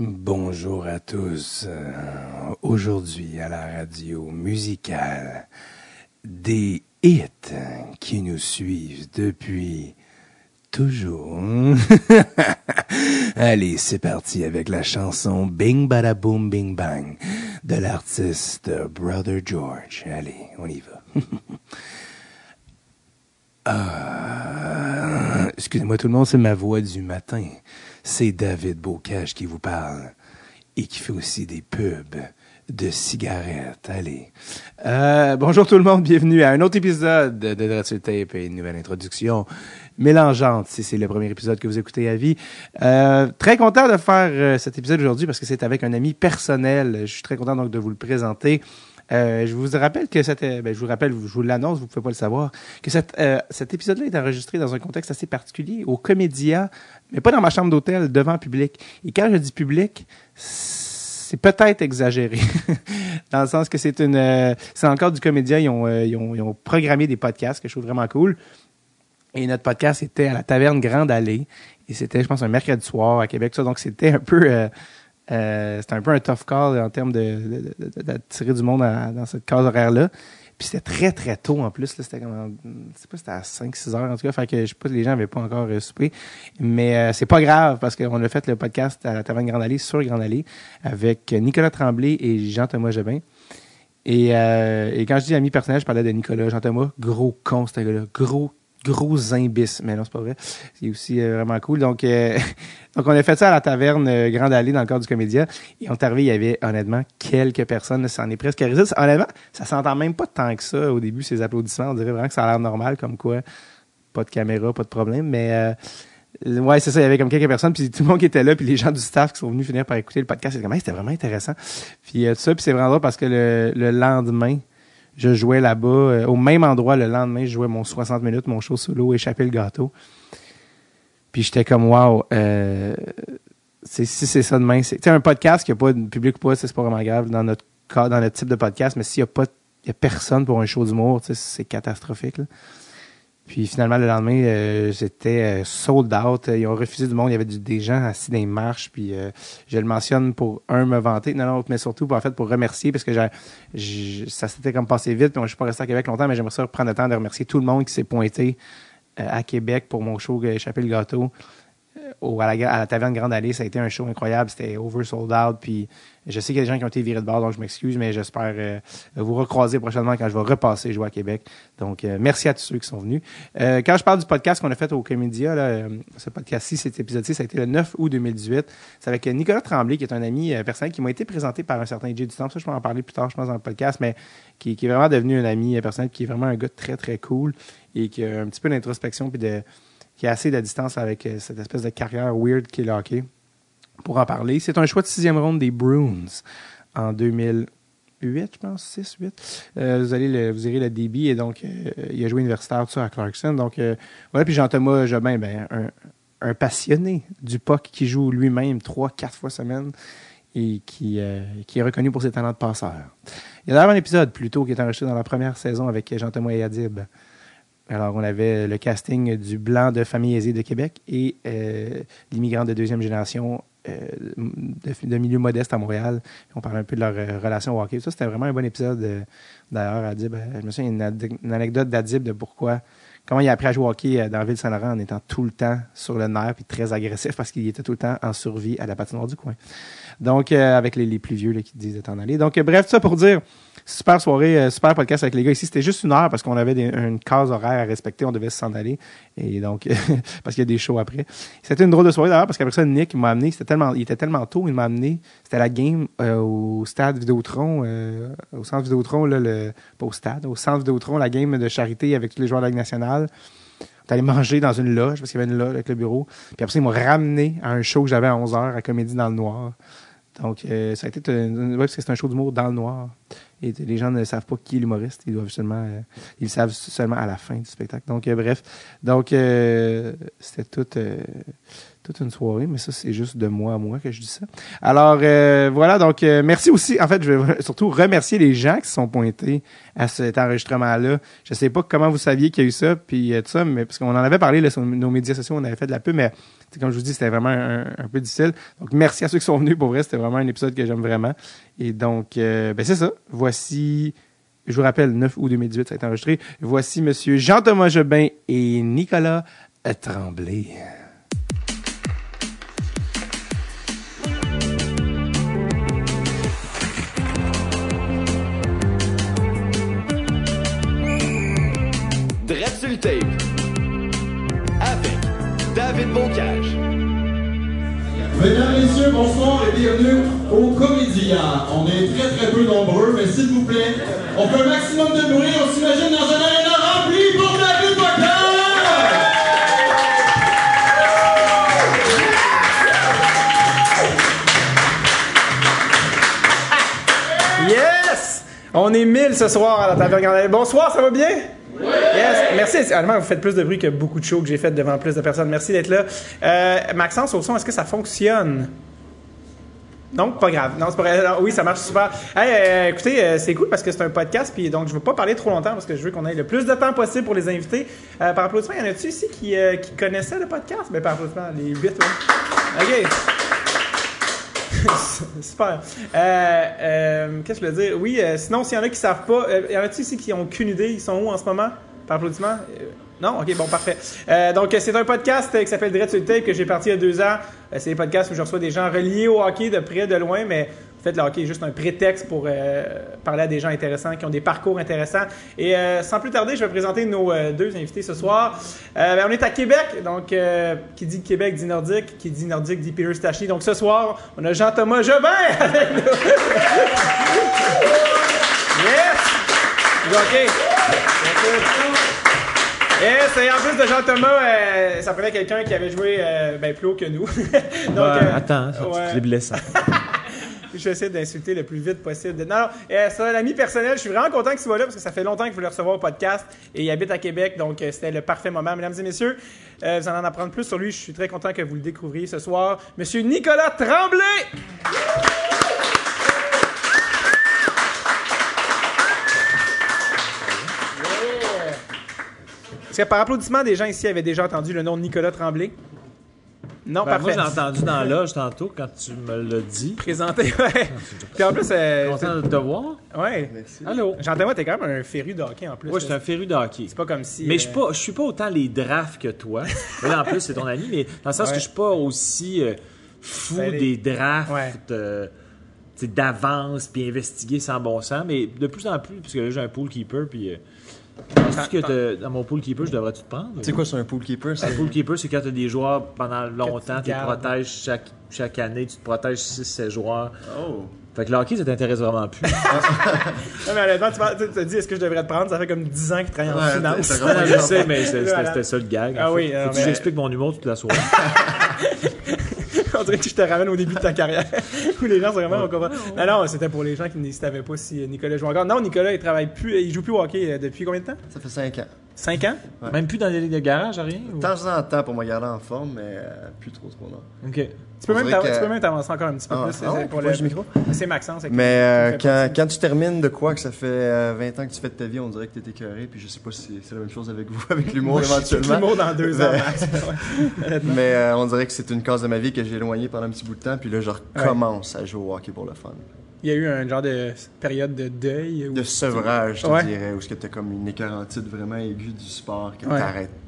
Bonjour à tous. Euh, Aujourd'hui à la radio musicale, des hits qui nous suivent depuis toujours. Allez, c'est parti avec la chanson Bing Bada Boom Bing Bang de l'artiste Brother George. Allez, on y va. Ah, excusez-moi tout le monde, c'est ma voix du matin. C'est David Bocage qui vous parle et qui fait aussi des pubs de cigarettes. Allez. Euh, bonjour tout le monde, bienvenue à un autre épisode de Dreadful Tape et une nouvelle introduction mélangeante, si c'est le premier épisode que vous écoutez à vie. Euh, très content de faire euh, cet épisode aujourd'hui parce que c'est avec un ami personnel. Je suis très content donc de vous le présenter. Euh, je vous rappelle que cette, euh, ben, je vous rappelle, je vous l'annonce, vous pouvez pas le savoir, que cette, euh, cet épisode-là est enregistré dans un contexte assez particulier, au Comédia, mais pas dans ma chambre d'hôtel, devant public. Et quand je dis public, c'est peut-être exagéré, dans le sens que c'est une, euh, c'est encore du Comédia, ils ont, euh, ils ont, ils ont programmé des podcasts que je trouve vraiment cool. Et notre podcast était à la taverne Grande Allée. Et c'était, je pense, un mercredi soir à Québec. Ça, donc, c'était un peu, euh, euh, c'était un peu un tough call en termes de, d'attirer du monde à- dans cette case horaire-là. Puis c'était très, très tôt en plus. Là, c'était comme, je sais pas, c'était à 5-6 heures en tout cas. Fait que je sais pas les gens avaient pas encore euh, soupé. Mais euh, c'est pas grave parce qu'on a fait le podcast à la taverne Grande Allée sur Grande Allée avec Nicolas Tremblay et Jean-Thomas Jobin. Et, euh, et quand je dis ami personnel, je parlais de Nicolas Jean-Thomas. Gros con, ce gars-là. Gros, gros imbis. Mais non, c'est pas vrai. C'est aussi euh, vraiment cool. Donc, euh, donc, on a fait ça à la taverne euh, Grande Allée dans le cadre du Comédia. Et on est arrivé, il y avait honnêtement quelques personnes. Ça en est presque risé. Honnêtement, ça s'entend même pas tant que ça au début, ces applaudissements. On dirait vraiment que ça a l'air normal, comme quoi, pas de caméra, pas de problème. Mais Ouais, c'est ça. Il y avait comme quelques personnes, puis tout le monde qui était là, puis les gens du staff qui sont venus finir par écouter le podcast, c'était comme, Hey, c'était vraiment intéressant. Puis tout ça, puis c'est vraiment drôle parce que le lendemain, je jouais là-bas, euh, au même endroit, le lendemain, je jouais mon 60 minutes, mon show solo, échapper le gâteau. Puis j'étais comme, wow, euh, si c'est ça demain, c'est un podcast qui a pas de public ou pas, c'est pas vraiment grave dans notre dans notre type de podcast, mais s'il y a pas, y a personne pour un show d'humour, c'est catastrophique, là. Puis finalement, le lendemain, euh, j'étais euh, sold out. Ils ont refusé du monde. Il y avait du- des gens assis dans les marches. Puis euh, je le mentionne pour, un, me vanter. Non, non, mais surtout, pour, en fait, pour remercier parce que ça s'était comme passé vite. Puis moi, je suis pas resté à Québec longtemps, mais j'aimerais ça prendre le temps de remercier tout le monde qui s'est pointé euh, à Québec pour mon show Échapper le gâteau. À, la, Taverne Grande Allée, ça a été un show incroyable. C'était over sold out. Puis je sais qu'il y a des gens qui ont été virés de bord, donc je m'excuse, mais j'espère euh, vous recroiser prochainement quand je vais repasser jouer à Québec. Donc, euh, merci à tous ceux qui sont venus. Euh, quand je parle du podcast qu'on a fait au Comédia, ce podcast-ci, cet épisode-ci, ça a été le 9 août 2018. C'est avec Nicolas Tremblay, qui est un ami personnel qui m'a été présenté par un certain Jay Dutemps. Ça, je vais en parler plus tard, je pense, dans le podcast, mais qui, qui est vraiment devenu un ami personnel, qui est vraiment un gars très, très cool et qui a un petit peu d'introspection puis de qui a assez de distance avec euh, cette espèce de carrière weird qu'est le hockey pour en parler. C'est un choix de sixième ronde des Bruins en 2008, je pense, 6, 8. Euh, vous, allez le, vous irez le débit et donc euh, il a joué universitaire tout ça à Clarkson. Donc voilà, puis Jean-Thomas Jobin, ben, un, passionné du puck qui joue lui-même trois, quatre fois semaine et qui, qui est reconnu pour ses talents de passeur. Il y a d'ailleurs un épisode plus tôt qui est enregistré dans la première saison avec Jean-Thomas et Adib. Alors, on avait le casting du blanc de famille aisée de Québec et euh, l'immigrant de deuxième génération euh, de, milieu modeste à Montréal. On parlait un peu de leur euh, relation au hockey. Ça, c'était vraiment un bon épisode. D'ailleurs, Adib, je me souviens une, une anecdote d'Adib de pourquoi, comment il a appris à jouer au hockey dans la ville de Saint-Laurent en étant tout le temps sur le nerf et très agressif parce qu'il était tout le temps en survie à la patinoire du coin. Donc, euh, avec les, les plus vieux là, qui disent de t'en aller. Donc, euh, bref, ça pour dire, super soirée, euh, super podcast avec les gars ici. C'était juste une heure parce qu'on avait des- une case horaire à respecter. On devait s'en aller. Et donc, parce qu'il y a des shows après. C'était une drôle de soirée d'ailleurs parce qu'après ça, Nick m'a amené. C'était tellement, il était tellement tôt, il m'a amené. C'était la game euh, au stade Vidéotron, euh, au centre Vidéotron, là, le, pas au stade, au centre Vidéotron, la game de charité avec tous les joueurs de la Ligue nationale. On allé manger dans une loge parce qu'il y avait une loge avec le bureau. Puis après ça, ils m'ont ramené à un show que j'avais à 11h à Comédie dans le Noir. Donc, euh, ça a été ouais, parce que c'est un show d'humour dans le noir. Et les gens ne savent pas qui est l'humoriste. Ils doivent seulement, euh, ils le savent seulement à la fin du spectacle. Donc, euh, bref. Donc, c'était tout, toute une soirée, mais ça, c'est juste de moi à moi que je dis ça. Alors, euh, voilà, donc, euh, merci aussi. En fait, je vais surtout remercier les gens qui sont pointés à cet enregistrement-là. Je sais pas comment vous saviez qu'il y a eu ça, puis tout ça, mais parce qu'on en avait parlé là, sur nos médias sociaux, on avait fait de la pub, mais comme je vous dis, c'était vraiment un, peu difficile. Donc, merci à ceux qui sont venus. Pour vrai, c'était vraiment un épisode que j'aime vraiment. Et donc, ben c'est ça. Voici je vous rappelle, 9 août 2018, ça a été enregistré. Voici Monsieur Jean-Thomas Jobin et Nicolas Tremblay. Tape avec David Bocage. Mesdames, Messieurs, bonsoir et bienvenue au Comédia. On est très très peu nombreux, mais s'il vous plaît, on fait un maximum de bruit. On s'imagine dans un aréna rempli pour David Bocage! Yes! On est mille ce soir à la taverne Bonsoir, ça va bien? Yes. Merci. Honnêtement, vous faites plus de bruit que beaucoup de shows que j'ai fait devant plus de personnes. Merci d'être là. Euh, Maxence, au son, est-ce que ça fonctionne? Non, pas grave. Non, c'est pas oui, ça marche super. Euh, écoutez, euh, c'est cool parce que c'est un podcast, puis donc je veux pas parler trop longtemps parce que je veux qu'on ait le plus de temps possible pour les invités. Par applaudissement, y en a-tu ici qui, connaissaient le podcast? Ben, par applaudissement, les huit, oui. OK. Super. Qu'est-ce que je veux dire? Oui, sinon, s'il y en a qui savent pas, y en a-tu ici qui ont qu'une idée? Ils sont où en ce moment? Par applaudissement? Non? OK, bon, parfait. Euh, donc, c'est un podcast qui s'appelle sur Tape que j'ai parti il y a deux ans. Euh, c'est des podcasts où je reçois des gens reliés au hockey de près, de loin, mais fait, le hockey est juste un prétexte pour euh, parler à des gens intéressants qui ont des parcours intéressants. Et sans plus tarder, je vais présenter nos deux invités ce soir. Ben, on est à Québec, donc qui dit Québec dit nordique, qui dit nordique dit Peter Stachny. Donc ce soir, on a Jean-Thomas Jobin avec nous. yes! OK. Et en plus de Jean-Thomas, euh, ça prenait quelqu'un qui avait joué euh, ben, plus haut que nous. Donc, euh, attends, c'est blessant. J'essaie d'insulter le plus vite possible. Non, non c'est un ami personnel. Je suis vraiment content qu'il soit là parce que ça fait longtemps qu'il voulait recevoir au podcast et il habite à Québec. Donc, c'était le parfait moment. Mesdames et messieurs, vous allez en apprendre plus sur lui. Je suis très content que vous le découvriez ce soir. Monsieur Nicolas Tremblay! Est-ce que par applaudissement, des gens ici avaient déjà entendu le nom de Nicolas Tremblay? Non, ben, parfait. Moi, j'ai entendu dans l'âge tantôt quand tu me l'as dit. Présenté, ouais. Puis en plus. Euh, content de te voir. Ouais. Merci. Allô? J'entends, t'es quand même un féru de hockey en plus. Oui, je suis un féru de hockey. C'est pas comme si. Mais je suis pas, je suis pas autant les drafts que toi. en plus, c'est ton ami, mais dans le sens que je suis pas aussi euh, fou ben, des drafts. Euh, d'avance puis investiguer sans bon sens mais de plus en plus parce que là j'ai un pool keeper puis est-ce que dans mon pool keeper, je devrais-tu te prendre? C'est quoi, c'est un pool keeper? Un pool keeper, c'est quand tu as des joueurs pendant longtemps, tu te protèges chaque, chaque année, tu te protèges 6-7 joueurs. Oh! Fait que le hockey, ça t'intéresse vraiment plus. non, mais honnêtement, tu te dis, est-ce que je devrais te prendre? Ça fait comme 10 ans qu'il travaille en finance. je sais, mais c'était ça le gag. Ah oui. Faut que j'explique mon humour toute la soirée. On dirait que je te ramène au début de ta carrière. où les gens sont vraiment au Non, non, c'était pour les gens qui ne savaient pas si Nicolas joue encore. Non, Nicolas, il travaille plus, il joue plus au hockey euh, depuis combien de temps? Ça fait 5 ans. 5 ans? Même plus dans les ligues de garage, rien? De temps en temps pour me garder en forme, mais euh, plus trop trop non. OK. Tu peux, même t'avancer encore un petit peu ah, plus. Ah pour le micro. C'est Maxence. Mais euh, quand, quand, tu termines de quoi que ça fait 20 ans que tu fais de ta vie, on dirait que tu es écœuré. Puis je sais pas si c'est la même chose avec vous, avec l'humour éventuellement. l'humour dans deux ans, Max. mais on dirait que c'est une cause de ma vie que j'ai éloignée pendant un petit bout de temps. Puis là, je recommence à jouer au hockey pour le fun. Il y a eu un genre de période de deuil. De sevrage, je te dirais, où tu as comme une écœurantite vraiment aiguë du sport, que t'arrêtes tout.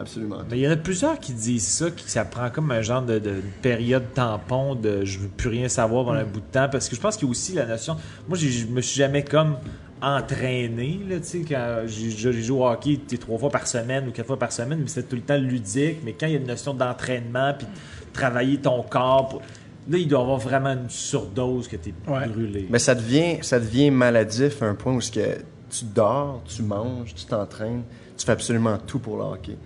Absolument. Mais il y en a plusieurs qui disent ça, que ça prend comme un genre de, période tampon de je veux plus rien savoir pendant un bout de temps. Parce que je pense qu'il y a aussi la notion. Moi, je me suis jamais comme entraîné, là, tu sais, quand j'ai joué au hockey trois fois par semaine ou quatre fois par semaine, mais c'était tout le temps ludique. Mais quand il y a une notion d'entraînement, puis travailler ton corps, Là, il doit y avoir vraiment une surdose que tu es brûlé. Mais ça devient, ça devient maladif à un point où que tu dors, tu manges, tu t'entraînes, tu fais absolument tout pour le hockey.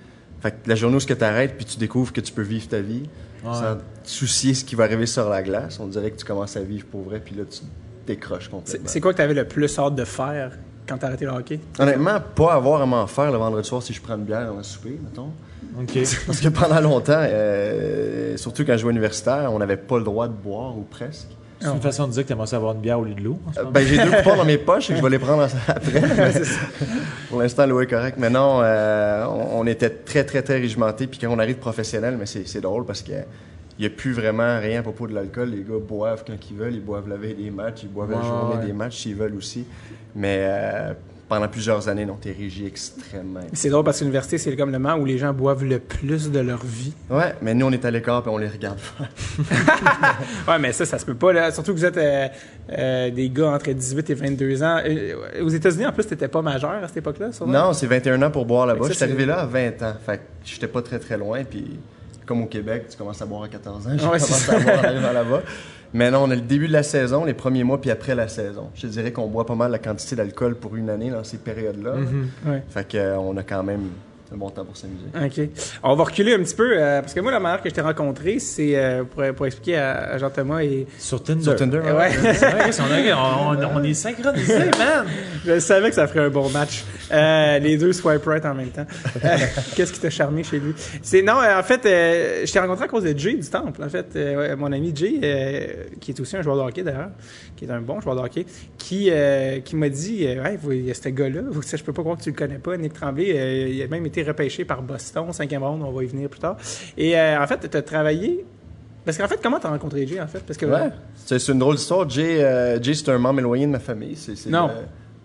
Fait que la journée où tu arrêtes puis tu découvres que tu peux vivre ta vie, sans soucier ce qui va arriver sur la glace, on dirait que tu commences à vivre pour vrai, puis là, tu décroches complètement. C'est quoi que tu avais le plus hâte de faire quand t'as arrêté le hockey? Honnêtement, pas avoir à m'en faire le vendredi soir si je prends une bière dans un souper, mettons. Parce que pendant longtemps, euh, surtout quand je jouais universitaire, on n'avait pas le droit de boire ou presque. C'est une façon de dire que t'aimerais ça avoir une bière au lieu de l'eau. Euh. Ben, j'ai deux coupons dans mes poches et je vais les prendre après. mais Pour l'instant, l'eau est correct. Mais non, euh, on, on était très, très, très régimentés. Puis quand on arrive professionnel, mais c'est c'est drôle parce que il n'y a plus vraiment rien à propos de l'alcool. Les gars boivent quand ils veulent. Ils boivent la veille des matchs. Ils boivent la journée ouais. des matchs s'ils veulent aussi. Mais euh, pendant plusieurs années, non, t'es régi extrêmement. C'est drôle parce que l'université, c'est comme le moment où les gens boivent le plus de leur vie. Ouais, mais nous, on est à l'écart et on les regarde faire. Ouais, mais ça, ça se peut pas. Là. Surtout que vous êtes euh, euh, des gars entre 18 et 22 ans. Euh, aux États-Unis, en plus, t'étais pas majeur à cette époque-là? Non, c'est 21 ans pour boire là-bas. Je suis arrivé là à 20 ans. Fait que j'étais pas très très loin. Puis comme au Québec, tu commences à boire à 14 ans. J'ai Ouais, commencé à boire en arrivant là-bas. Mais non, on a le début de la saison, les premiers mois, puis après la saison. Je dirais qu'on boit pas mal la quantité d'alcool pour une année dans ces périodes-là. Ouais. Fait que, euh, a quand même un bon temps pour s'amuser. OK. On va reculer un petit peu, euh, parce que moi, la manière que je t'ai rencontré, c'est euh, pour, pour expliquer à, à Jean-Thomas et... Sur Tinder. Sur Tinder, Ouais. ouais. C'est vrai, on, on- on est synchronisés, man! Je savais que ça ferait un bon match. Euh, les deux swipe right en même temps. Qu'est-ce qui t'a charmé chez lui? C'est non, en fait, euh, je t'ai rencontré à cause de Jay du Temple. En fait, euh, ouais, mon ami Jay, euh, qui est aussi un joueur de hockey d'ailleurs, qui est un bon joueur de hockey, qui euh, qui m'a dit, euh, ouais, vous- il y a ce gars-là, vous- je peux pas croire que tu le connais pas, Nick Tremblay. euh, il a même été repêché par Boston, cinquième round, on va y venir plus tard. Et euh, en fait, tu as travaillé. Parce qu'en fait, comment t'as rencontré Jay en fait? Parce que Ouais. C'est une drôle d'histoire. Jay, euh, Jay c'est un membre éloigné de ma famille. Non.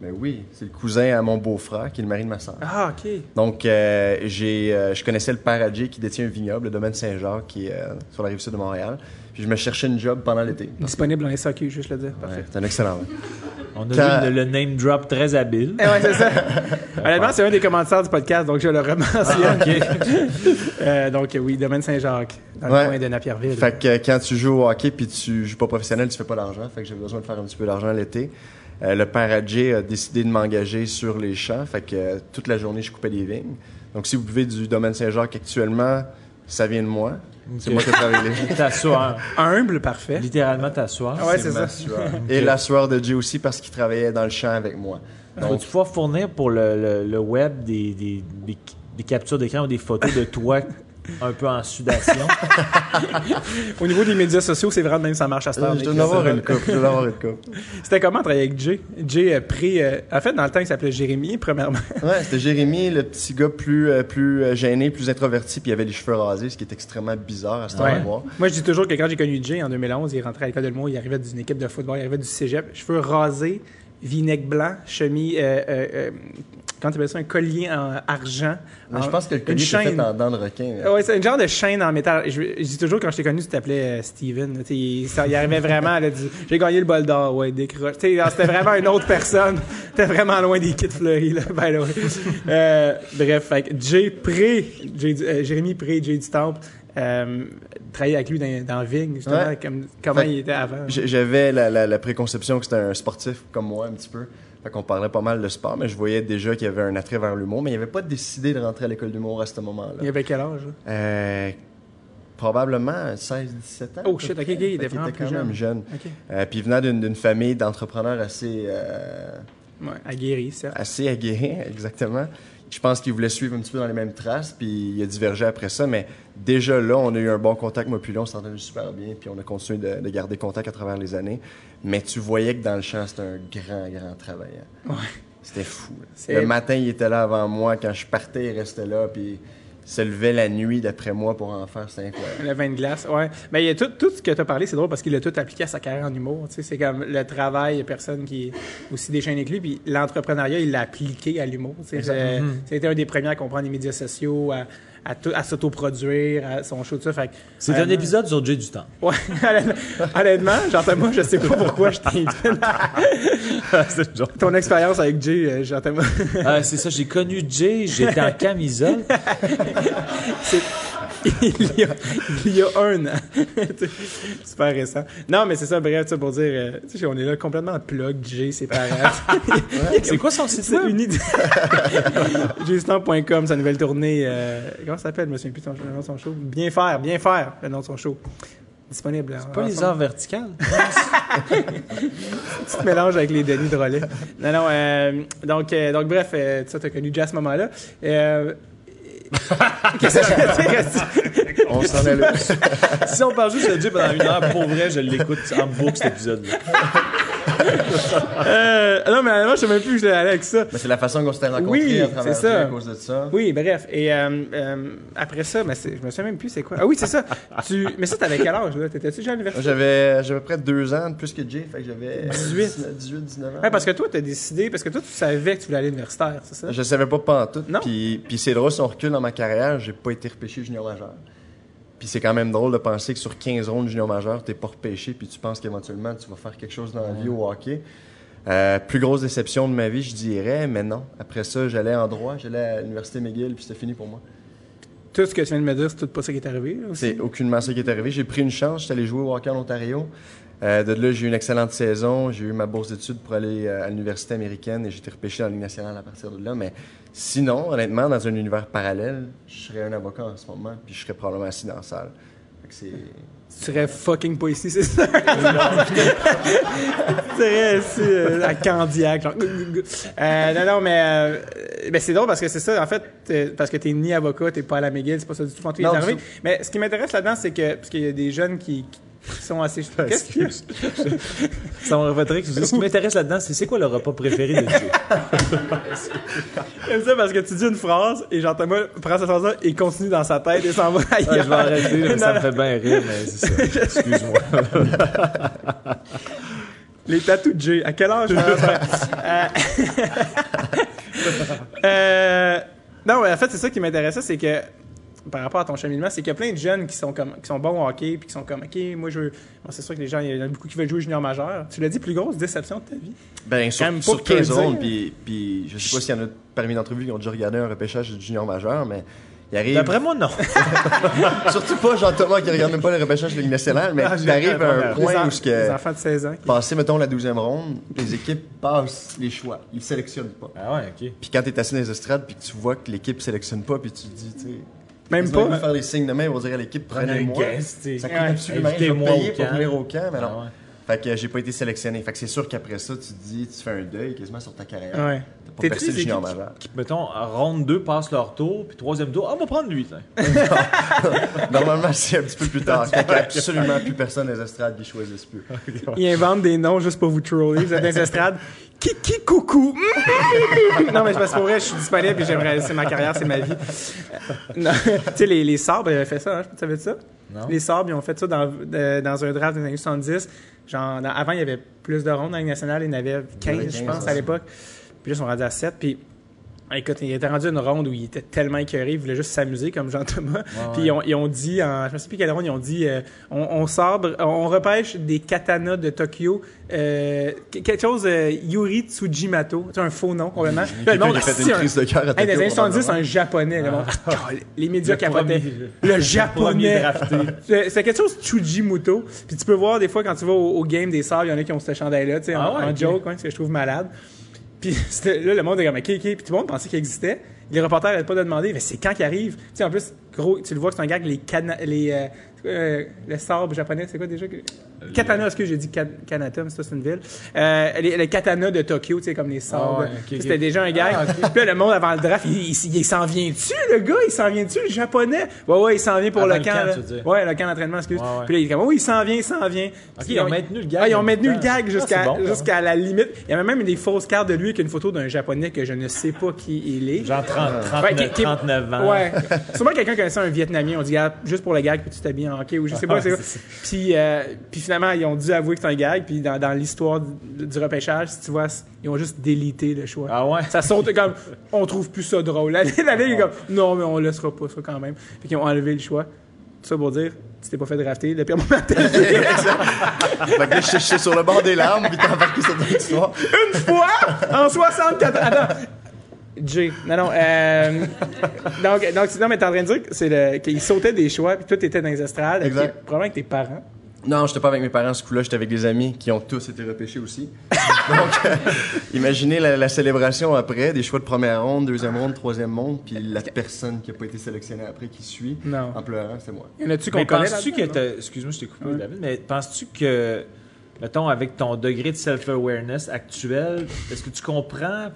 mais oui, c'est le cousin à mon beau-frère, qui est le mari de ma soeur. Ah, ok. Donc, euh, j'ai, euh, je connaissais le père à Jay qui détient un vignoble, le domaine Saint-Jacques, qui est euh, sur la rive sud de Montréal. Puis je me cherchais une job pendant l'été. Disponible en SAQ, juste le dire. Parfait. Ouais, c'est un excellent. ouais. On a Quand- vu le, le name drop très habile. Eh ouais, c'est ça. Honnêtement, c'est un des commentaires du podcast, donc je le rementionne. Euh, donc, oui, Domaine Saint-Jacques, dans Ouais. le coin de Napierville. Fait que euh, quand tu joues au hockey puis tu joues pas professionnel, tu fais pas d'argent. Fait que j'avais besoin de faire un petit peu d'argent l'été. Euh, le père Jay a décidé de m'engager sur les champs. Fait que euh, toute la journée, je coupais des vignes. Donc, si vous buvez du domaine Saint-Jacques actuellement, ça vient de moi. C'est moi qui ai travaillé les T'asseoir. Humble, parfait. Littéralement t'asseoir. Ah ouais, c'est ma ça. Et la sueur de Jay aussi parce qu'il travaillait dans le champ avec moi. Donc, Vas-tu pouvoir fournir pour le, le- le web des, des, des- des captures d'écran ou des photos de toi un peu en sudation? Au niveau des médias sociaux, c'est vraiment même ça marche à ce temps. je dois avoir une coupe. Je dois avoir une coupe. C'était comment travailler avec Jay? Jay a pris... euh, en fait, dans le temps, il s'appelait Jérémy, premièrement. Ouais, c'était Jérémy, le petit gars plus, euh, plus euh, gêné, plus introverti, puis il avait les cheveux rasés, ce qui est extrêmement bizarre à ce Ouais. temps de voir. Moi, je dis toujours que quand j'ai connu Jay en 2011, il rentrait à l'école de l'humour, il arrivait d'une équipe de football, il arrivait du cégep, cheveux rasés, vinaigre blanc, chemise, euh, euh, euh, comment tu appelles ça, un collier en argent. Mais en- je pense que le une collier était fait en dents de requin. là. Ah Ouais, c'est un genre de chaîne en métal. Je, je dis toujours, quand je t'ai connu, tu t'appelais euh, Steven. là, Il, ça- il arrivait vraiment à dire J'ai gagné le bol d'or, ouais, décroche. C'était vraiment une autre personne. T'es vraiment loin des kits fleuris, là, by the way. Euh, bref, fait Jay Pré, du- euh, Jérémy Pré, Jay du Temple, euh, travailler avec lui dans, dans Vigne, justement, Ouais. comme, comment Fait- il était avant. J'avais la, la- la préconception que c'était un sportif comme moi, un petit peu. Fait qu'on parlait pas mal de sport, mais je voyais déjà qu'il y avait un attrait vers l'humour, mais il avait pas décidé de rentrer à l'école d'humour à ce Il moment-là. avait quel âge? là? Euh, probablement 16-17 ans. Oh shit, ok, ok, il était vraiment était quand même jeune. Ok. Euh, puis venant d'une d'une famille d'entrepreneurs assez, euh, Ouais, aguerri, certes. assez aguerri, exactement. Je pense qu'il voulait suivre un petit peu dans les mêmes traces, puis il a divergé après ça, mais déjà là, on a eu un bon contact, moi puis lui, on s'entendait super bien, puis on a continué de, de garder contact à travers les années. Mais tu voyais que dans le champ, c'était un grand, grand travailleur. Ouais. C'était fou. là. Le matin, il était là avant moi. Quand je partais, il restait là, puis se levait la nuit d'après moi pour en faire. C'était incroyable. Le vin de glace, ouais. Mais il y a tout, tout ce que tu as parlé, c'est drôle parce qu'il a tout appliqué à sa carrière en humour. Tu sais, c'est comme le travail, il y a personne qui est aussi déchaîné que lui. Puis l'entrepreneuriat, il l'a appliqué à l'humour. Tu sais, c'est- C'était un des premiers à comprendre les médias sociaux, à, à, à s'autoproduire, à son show, tout ça. Fait C'est un honnêtement- épisode sur Jay du temps. Ouais, honnêtement, Jean-Thomas, je sais pas pourquoi je t'invite. Ton expérience avec Jay, euh, Jean-Thomas. Ah, c'est ça, j'ai connu Jay, j'étais en camisole. C'est- il, y a, il y a un an. Super récent. Non, mais c'est ça, bref, ça pour dire, euh, tu sais, on est là complètement en plug, Jay, ses parents. C'est quoi son site C'est web? une idée. Justin.com, sa nouvelle tournée. euh, comment ça s'appelle? De son, le nom de son show. Bien faire, bien faire, le nom de son show. disponible. Pas les heures verticales? petit mélange avec les Denis Drolet. Non, non, euh, donc, euh, donc, bref, euh, tu as connu Jay à ce moment-là. Qu'est-ce que je veux dire? On s'en allait. si on parle juste de Dieu pendant une heure, pour vrai, je l'écoute en boucle cet épisode-là. Euh, non, mais moi, je sais même plus l'ai allé avec ça. Mais c'est la façon qu'on s'était rencontrés Oui, à travers ça. À cause de ça. Oui, bref. Et euh, euh, après ça, mais c'est- je me souviens même plus c'est quoi. Ah oui, c'est ça. Tu... Mais ça, t'avais quel âge, là? T'étais-tu déjà à l'université? J'avais j'avais près de deux ans de plus que Jay, fait que j'avais 18. 18, 19 ans. Ouais, parce que toi, t'as décidé, parce que toi, tu savais que tu voulais aller à l'universitaire, c'est ça? Je savais pas pas en tout. Non. Puis, puis c'est drôle, si on recule dans ma carrière, j'ai pas été repêché junior majeur. Puis c'est quand même drôle de penser que sur 15 rondes junior majeur, t'es pas repêché, puis tu penses qu'éventuellement tu vas faire quelque chose dans la vie au hockey. Euh, plus grosse déception de ma vie, je dirais, mais non. Après ça, j'allais en droit, j'allais à l'université McGill, puis c'était fini pour moi. Tout ce que tu viens de me dire, c'est tout pas ça qui est arrivé? C'est aucunement ça qui est arrivé. J'ai pris une chance, j'étais allé jouer au hockey en Ontario. Euh, de là, j'ai eu une excellente saison. J'ai eu ma bourse d'études pour aller euh, à l'université américaine et j'ai été repêché dans la Ligue nationale à partir de là. Mais sinon, honnêtement, dans un univers parallèle, je serais un avocat en ce moment, puis je serais probablement assis dans la salle. Tu serais fucking pas ici, c'est ça? tu serais ici, euh, à Candiac. genre. Euh, non, non, mais euh, ben, c'est drôle parce que c'est ça, en fait, parce que t'es ni avocat, t'es pas à la McGill, c'est pas ça du tout quand tu es arrivé. Mais ce qui m'intéresse là-dedans, c'est que, parce qu'il y a des jeunes qui, qui sont assez... Qu'est-ce qu'il y a? Ça ce qui m'intéresse là-dedans, c'est c'est quoi le repas préféré de Dieu? J'aime ça parce que tu dis une phrase et Jean-Thomas prend cette phrase-là et continue dans sa tête et s'en va ailleurs. Ouais, je vais arrêter, mais ça me fait bien rire, mais c'est ça. Excuse-moi. Les tatous de Jay. À quel âge? Euh, euh, non, en fait, c'est ça qui m'intéressait, c'est que par rapport à ton cheminement, c'est qu'il y a plein de jeunes qui sont comme qui sont bons au hockey puis qui sont comme OK, moi je veux bon, c'est sûr que les gens il y en a beaucoup qui veulent jouer junior majeur. Tu l'as dit plus grosse déception de ta vie? Ben, sur, pas sur peu 15 dire. rondes, puis, puis je sais pas s'il y en a parmi d'entre vous qui ont déjà regardé un repêchage de junior majeur, mais il arrive... D'après moi, non. Surtout pas Jean-Thomas qui regarde même pas le repêchage de Ligue nationale, mais Ah, t'arrives regardé à un les, point en- où ce les que... enfants de 16 ans. qui- Passer, mettons, la 12e ronde, les équipes passent les choix. Ils sélectionnent pas. Ah ouais, ok. Puis quand t'es assis dans les estrades, puis que tu vois que l'équipe sélectionne pas, puis tu te dis, tu sais... Même pas. faire des signes de main pour dire à l'équipe, Prenez un prenez-moi. Ça coûte Ouais. absolument rien. Je vais payer pour camp. venir au camp, mais non. Ah ouais. Fait que j'ai pas été sélectionné. Fait que c'est sûr qu'après ça, tu te dis, tu fais un deuil quasiment sur ta carrière. Ouais. T'as pas T'es percé triste, le junior qui-. Mettons, ronde 2 passe leur tour, puis troisième tour, ah, on va prendre lui. Normalement, c'est un petit peu plus tard. Fait absolument plus personne dans les estrades qui choisissent plus. Ils inventent des noms juste pour vous troller. Vous êtes dans les estrades. Kiki coucou. non, mais c'est parce que pour vrai, je suis disponible et j'aimerais. C'est ma carrière, c'est ma vie. Euh, tu sais, les, les sabres, ils avaient fait ça, hein? Tu savais ça? Non. Les sabres, ils ont fait ça dans, dans un draft des années 70. Genre, dans- avant, il y avait plus de rondes dans la nationale. Il y en avait 15, avait je 15, pense, ouais. à l'époque. Puis là, ils sont rendus à 7. Puis, écoute, il était rendu une ronde où il était tellement écœuré, il voulait juste s'amuser comme Jean-Thomas. Puis ils ont, ils ont dit, en, je ne sais plus quelle ronde, ils ont dit, euh, on, on sabre, on repêche des katanas de Tokyo, euh, que- quelque chose, euh, Yuri Tsujimato, c'est un faux nom complètement. Puis le monde, a fait une un- crise de cœur à Hey, dans les Tokyo, années 70, probablement. un japonais. le monde, Ah, les médias Le capotaient. premier- Le japonais. C'est quelque chose Tsujimuto. Puis tu peux voir des fois quand tu vas au, au game des sables, il y en a qui ont ce chandail-là, tu sais, Ah en, ouais, en ok. joke, hein, ce que je trouve malade. Puis là, le monde est comme, OK, OK. Puis tout le monde pensait qu'il existait. Les reporters n'arrêtent pas de demander, mais c'est quand qu'il arrive? Tu sais, en plus, gros, tu le vois que c'est un gars avec les, cana les, euh, euh, le sabre japonais, c'est quoi déjà? Katana, est-ce que j'ai dit Ka- Kanata, mais ça c'est une ville. Euh, les, les katanas de Tokyo, tu sais, comme les sabres. Ah. C'était déjà un gag. Puis là, le monde avant le draft, il, il- il s'en vient-tu, le gars? Il s'en vient-tu, le japonais? Ouais, ouais, il s'en vient pour Avant le le camp. camp, là. tu veux dire. Ouais, le camp d'entraînement, excuse. Ouais, ouais. Puis là, il est comme, oui, il s'en vient, il s'en vient. Puis ils ont on- maintenu le gag. Ah, ils ont en maintenu le gag Ah, jusqu'à bon, la limite. Il y avait même des fausses cartes de lui avec une photo d'un japonais que je ne sais pas qui il est. Genre 30, Ouais, 39, qui- qui- 39 ans. Ouais. Sûrement quelqu'un connaissait un Vietnamien. On dit, juste pour le gag, puis tu t'habilles en hockey ou je sais pas. Ça. Puis, euh, puis finalement, ils ont dû avouer que c'est un gag. Puis dans, dans l'histoire du, du repêchage, si tu vois, ils ont juste délité le choix. Ah ouais? Ça saute comme, on trouve plus ça drôle. La, la ligue est comme, non, mais on laissera pas ça quand même. Puis qu'ils ont enlevé le choix. Tout ça pour dire, tu t'es pas fait drafter. Le pire moment de ta vie. Fait que là, je je suis sur le bord des larmes, puis t'as embarqué sur ton histoire. une fois en 64 Attends. J. Non, non. Euh, donc, donc, non, mais t'es en train de dire que c'est le- qu'il sautait des choix, puis toi, t'étais dans les estrades. Exact. puis probablement avec tes parents. Non, j'étais pas avec mes parents ce coup-là, j'étais avec des amis qui ont tous été repêchés aussi. Donc, euh, imaginez la, la célébration après, des choix de première ronde, deuxième ronde, troisième ronde, puis la personne qui a pas été sélectionnée après qui suit Non. en pleurant, c'est moi. Y en a-tu qu'on Mais connaît penses-tu que Excuse-moi, je t'ai coupé, Ouais. David, mais penses-tu que, mettons, avec ton degré de self-awareness actuel, est-ce que tu comprends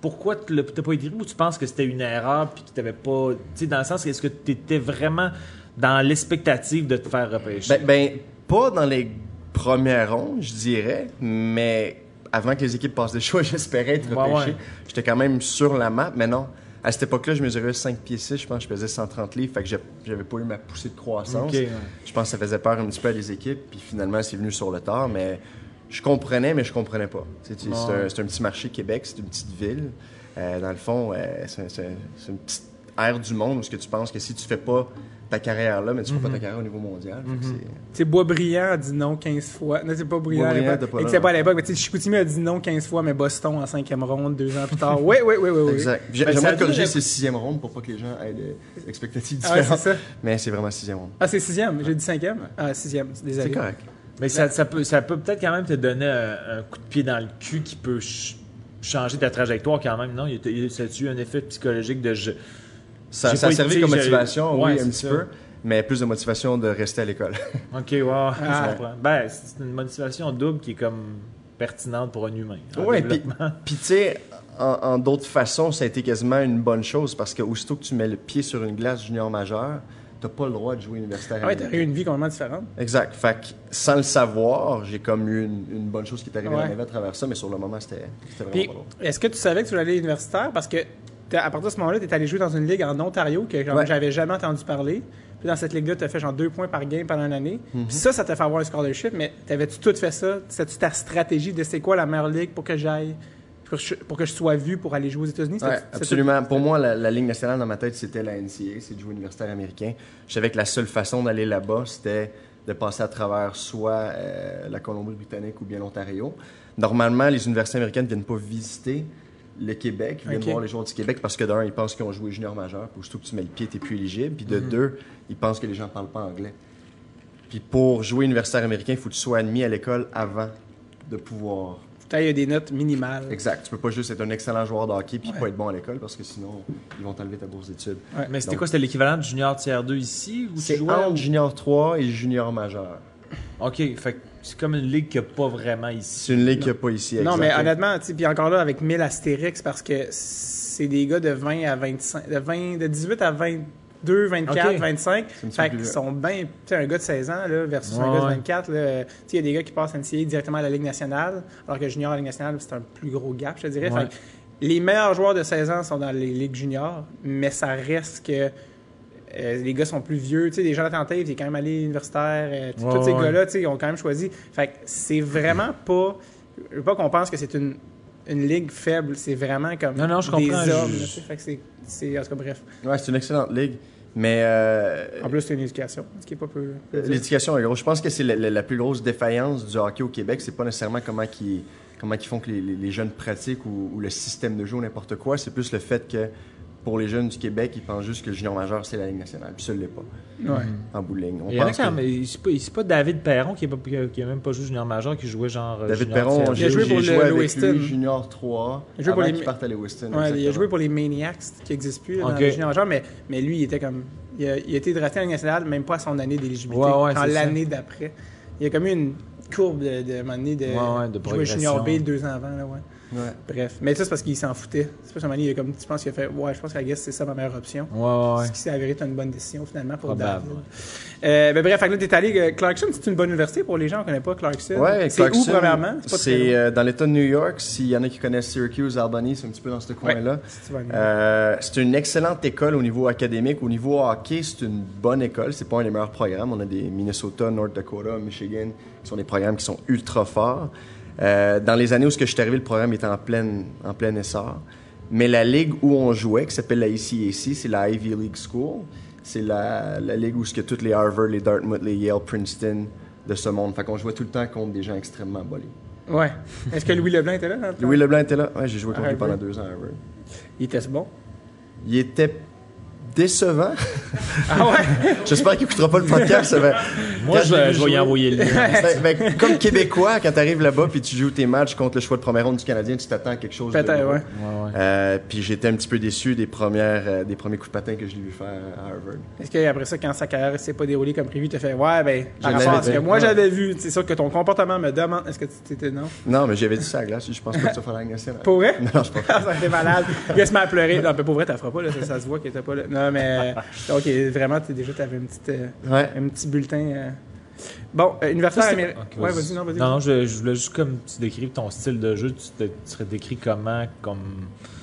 pourquoi tu l'as pas été pris ou tu penses que c'était une erreur puis que t'avais pas. Tu sais, dans le sens, est-ce que tu étais vraiment dans l'expectative de te faire repêcher? Ben, ben, pas dans les premières rondes, je dirais, mais avant que les équipes passent des choix, j'espérais être repêché. ouais. J'étais quand même sur la map, mais non. À cette époque-là, je mesurais 5 pieds 6, je pense que je pesais 130 livres, fait que j'avais pas eu ma poussée de croissance. Je pense que ça faisait peur un petit peu à les équipes, puis finalement, c'est venu sur le tard, mais je comprenais, mais je comprenais pas. C'est un, c'est un petit marché Québec, c'est une petite ville. Euh, dans le fond, euh, c'est c'est- c'est une petite ère du monde où ce que tu penses que si tu fais pas ta carrière là, mais tu fais Mhm. pas ta carrière au niveau mondial. Fait que c'est- Boisbriand a dit non 15 fois. Non, c'est pas Briand. c'est pas à l'époque. Mais Chicoutimi a dit non 15 fois, mais Boston en cinquième ronde, deux ans plus tard. Oui, oui, oui, oui. oui. Exact. Ben, J'aimerais corriger duré- ces sixième ronde pour pas que les gens aient des expectatives Ah ouais, différentes. c'est ça. mais c'est vraiment sixième ronde. Ah, c'est sixième. J'ai dit cinquième? Ah, sixième. Désolé. C'est correct. Mais ça, ça peut, ça peut peut-être quand même te donner un, un coup de pied dans le cul qui peut ch- changer ta trajectoire quand même, non? Il Ça a eu un effet psychologique de je- Ça, ça a servi comme motivation, Ouais, oui, un petit ça. peu, mais plus de motivation de rester à l'école. Ok, wow, Ah. je comprends. Ben, c'est une motivation double qui est comme pertinente pour un humain. Ouais, puis tu sais, en, en d'autres façons, ça a été quasiment une bonne chose parce que aussitôt que tu mets le pied sur une glace junior majeur, t'as pas le droit de jouer universitaire. Ah ouais, t'as eu une vie complètement différente. Exact. Fait que sans le savoir, j'ai comme eu une, une bonne chose qui est arrivée Ouais. à travers ça, mais sur le moment, c'était vraiment Puis, pas est-ce que tu savais que tu allais à l'universitaire? Parce que à partir de ce moment-là, tu es allé jouer dans une ligue en Ontario que Ouais. j'avais jamais entendu parler. Puis dans cette ligue-là, tu as fait genre deux points par game pendant une année. Mhm. Puis ça, ça t'a fait avoir un scholarship, mais t'avais-tu tout fait ça? C'était-tu ta stratégie de c'est quoi la meilleure ligue pour que j'aille, pour que, je, pour que je sois vu pour aller jouer aux États-Unis? Ouais, absolument. Pour moi, la, la ligne nationale dans ma tête, c'était la NCA, c'est de jouer universitaire américain. Je savais que la seule façon d'aller là-bas, c'était de passer à travers soit euh, la Colombie-Britannique ou bien l'Ontario. Normalement, les universités américaines ne viennent pas visiter le Québec, ils viennent voir les joueurs du Québec parce que d'un, ils pensent qu'ils ont joué junior majeur, puis aussitôt que tu mets le pied, tu plus éligible. Puis Mhm. de deux, ils pensent que les gens ne parlent pas anglais. Puis pour jouer universitaire américain, il faut que tu sois admis à l'école avant de pouvoir Faut que t'ailles à des notes minimales. Exact. Tu peux pas juste être un excellent joueur de hockey puis pas être bon à l'école parce que sinon, ils vont t'enlever ta bourse d'études. Mais c'était quoi? C'était l'équivalent du junior tiers 2 ici? C'est entre junior 3 et junior majeur. Ok, fait que c'est comme une ligue qu'il n'y a pas vraiment ici. C'est une ligue qu'il n'y a pas ici. Non, mais honnêtement, tu sais, puis encore là, avec 1000 astérix, parce que c'est des gars de 20 à 25, de, 20, de 18 à 22, 24, Ok. 25. C'est un petit Fait qu'ils sont bien. Tu sais, un gars de 16 ans là, versus un gars de ouais. 24. là, Tu sais, il y a des gars qui passent NCAA directement à la Ligue nationale, alors que junior à la Ligue nationale, c'est un plus gros gap, je te dirais. Ouais. Fait que les meilleurs joueurs de 16 ans sont dans les ligues juniors, mais ça reste que. euh, les gars sont plus vieux, tu sais, des gens Tate, il est quand même allé universitaire, euh, Ouais, tous ces gars-là, tu sais, ils ont quand même choisi. Fait que c'est vraiment pas, je veux pas qu'on pense que c'est une, une ligue faible, c'est vraiment comme Non, non, je des comprends, hommes, je- là, tu sais. fait que c'est, c'est, en tout cas, bref. Ouais, c'est une excellente ligue. Mais euh, En plus, c'est une éducation, ce qui est pas peu. dire. l'éducation est grosse. Je pense que c'est la, la- la plus grosse défaillance du hockey au Québec. C'est pas nécessairement comment ils comment ils font que les, les- les jeunes pratiquent ou, ou le système de jeu ou n'importe quoi. C'est plus le fait que pour les jeunes du Québec, ils pensent juste que le junior majeur, c'est la Ligue nationale. Puis ça ne l'est pas, Ouais. en bout de ligne. On pense quand que-. C'est pas, c'est pas David Perron qui n'a même pas joué junior majeur, qui jouait genre. euh, David Perron, Il a j'ai joué pour le lui junior 3 Il a joué pour les- à. Ouais, il a joué pour les Maniacs, qui n'existent plus là, dans le junior majeur, mais, mais lui, il était comme. Il a, il a été drafté en Ligue nationale, même pas à son année d'éligibilité, Ouais, l'année d'après. Il y a comme eu une courbe de, de, de, Ouais, ouais, de jouer progression. junior B deux ans avant. Là, ouais. Ouais. Bref. Mais ça, c'est parce qu'il s'en foutait. C'est pas il a comme, tu penses qu'il a fait, ouais, je pense qu'à guess, c'est ça ma meilleure option. Ouais, ouais, ouais. Ce qui s'est avéré être une bonne décision finalement pour Probable, David. ouais. Euh, ben bref, que là, t'es allé. euh, Clarkson, c'est une bonne université pour les gens qui ne connaissent pas Clarkson. Ouais, c'est où, premièrement? C'est euh, dans l'État de New York. S'il y en a qui connaissent Syracuse, Albany, c'est un petit peu dans ce coin-là. Euh, c'est une excellente école au niveau académique. Au niveau hockey, c'est une bonne école. C'est pas un des meilleurs programmes. On a des Minnesota, North Dakota, Michigan, qui sont des programmes qui sont ultra forts. Euh, dans les années où ce que je suis arrivé, le programme était en plein, en plein essor. Mais la ligue où on jouait, qui s'appelle la ICAC, c'est la Ivy League School. C'est la, la ligue où ce que toutes les Harvard, les Dartmouth, les Yale, Princeton de ce monde. Fait qu'on jouait tout le temps contre des gens extrêmement bolés. Ouais. Est-ce que Louis Leblanc était là? Louis Leblanc était là. Ouais, j'ai joué contre lui Harvard. pendant deux ans à Harvard. Il était bon? Il était décevant. Ah ouais? J'espère qu'il écoutera pas le podcast. mais Moi, quand je, vais- vu je vais y envoyer le lien. Ben, ben, comme Québécois, quand tu arrives là-bas puis tu joues tes matchs contre le choix de première ronde du Canadien, tu t'attends à quelque chose de Peut-être, ouais. Euh, puis j'étais un petit peu déçu des premières euh, des premiers coups de patin que je l'ai vu faire à Harvard. Est-ce qu'après ça, quand sa carrière s'est pas déroulée comme prévu, tu fait Ouais, ben, par Je rapport à ce que moi Ouais. j'avais vu, c'est sûr que ton comportement me demande. Est-ce que tu t'étais non? Non, mais j'avais dit ça à la glace. Je pense pas que tu vas faire la nationale. Pour vrai? Non, je pense pas. Ça été malade. Il se met à pleurer. Non, mais pour vrai, t'en feras pas, là. Ça, ça se voit qu'il était pas là. Non, mais. Donc, vraiment, t'es déjà, une petite, euh, Ouais. un petit bulletin. euh. Bon, euh, universitaire américain. Ok, ouais, vas-y, non, vas-y. Non, non, je, je voulais juste comme tu décrives ton style de jeu, tu, te- tu serais décrit comment comme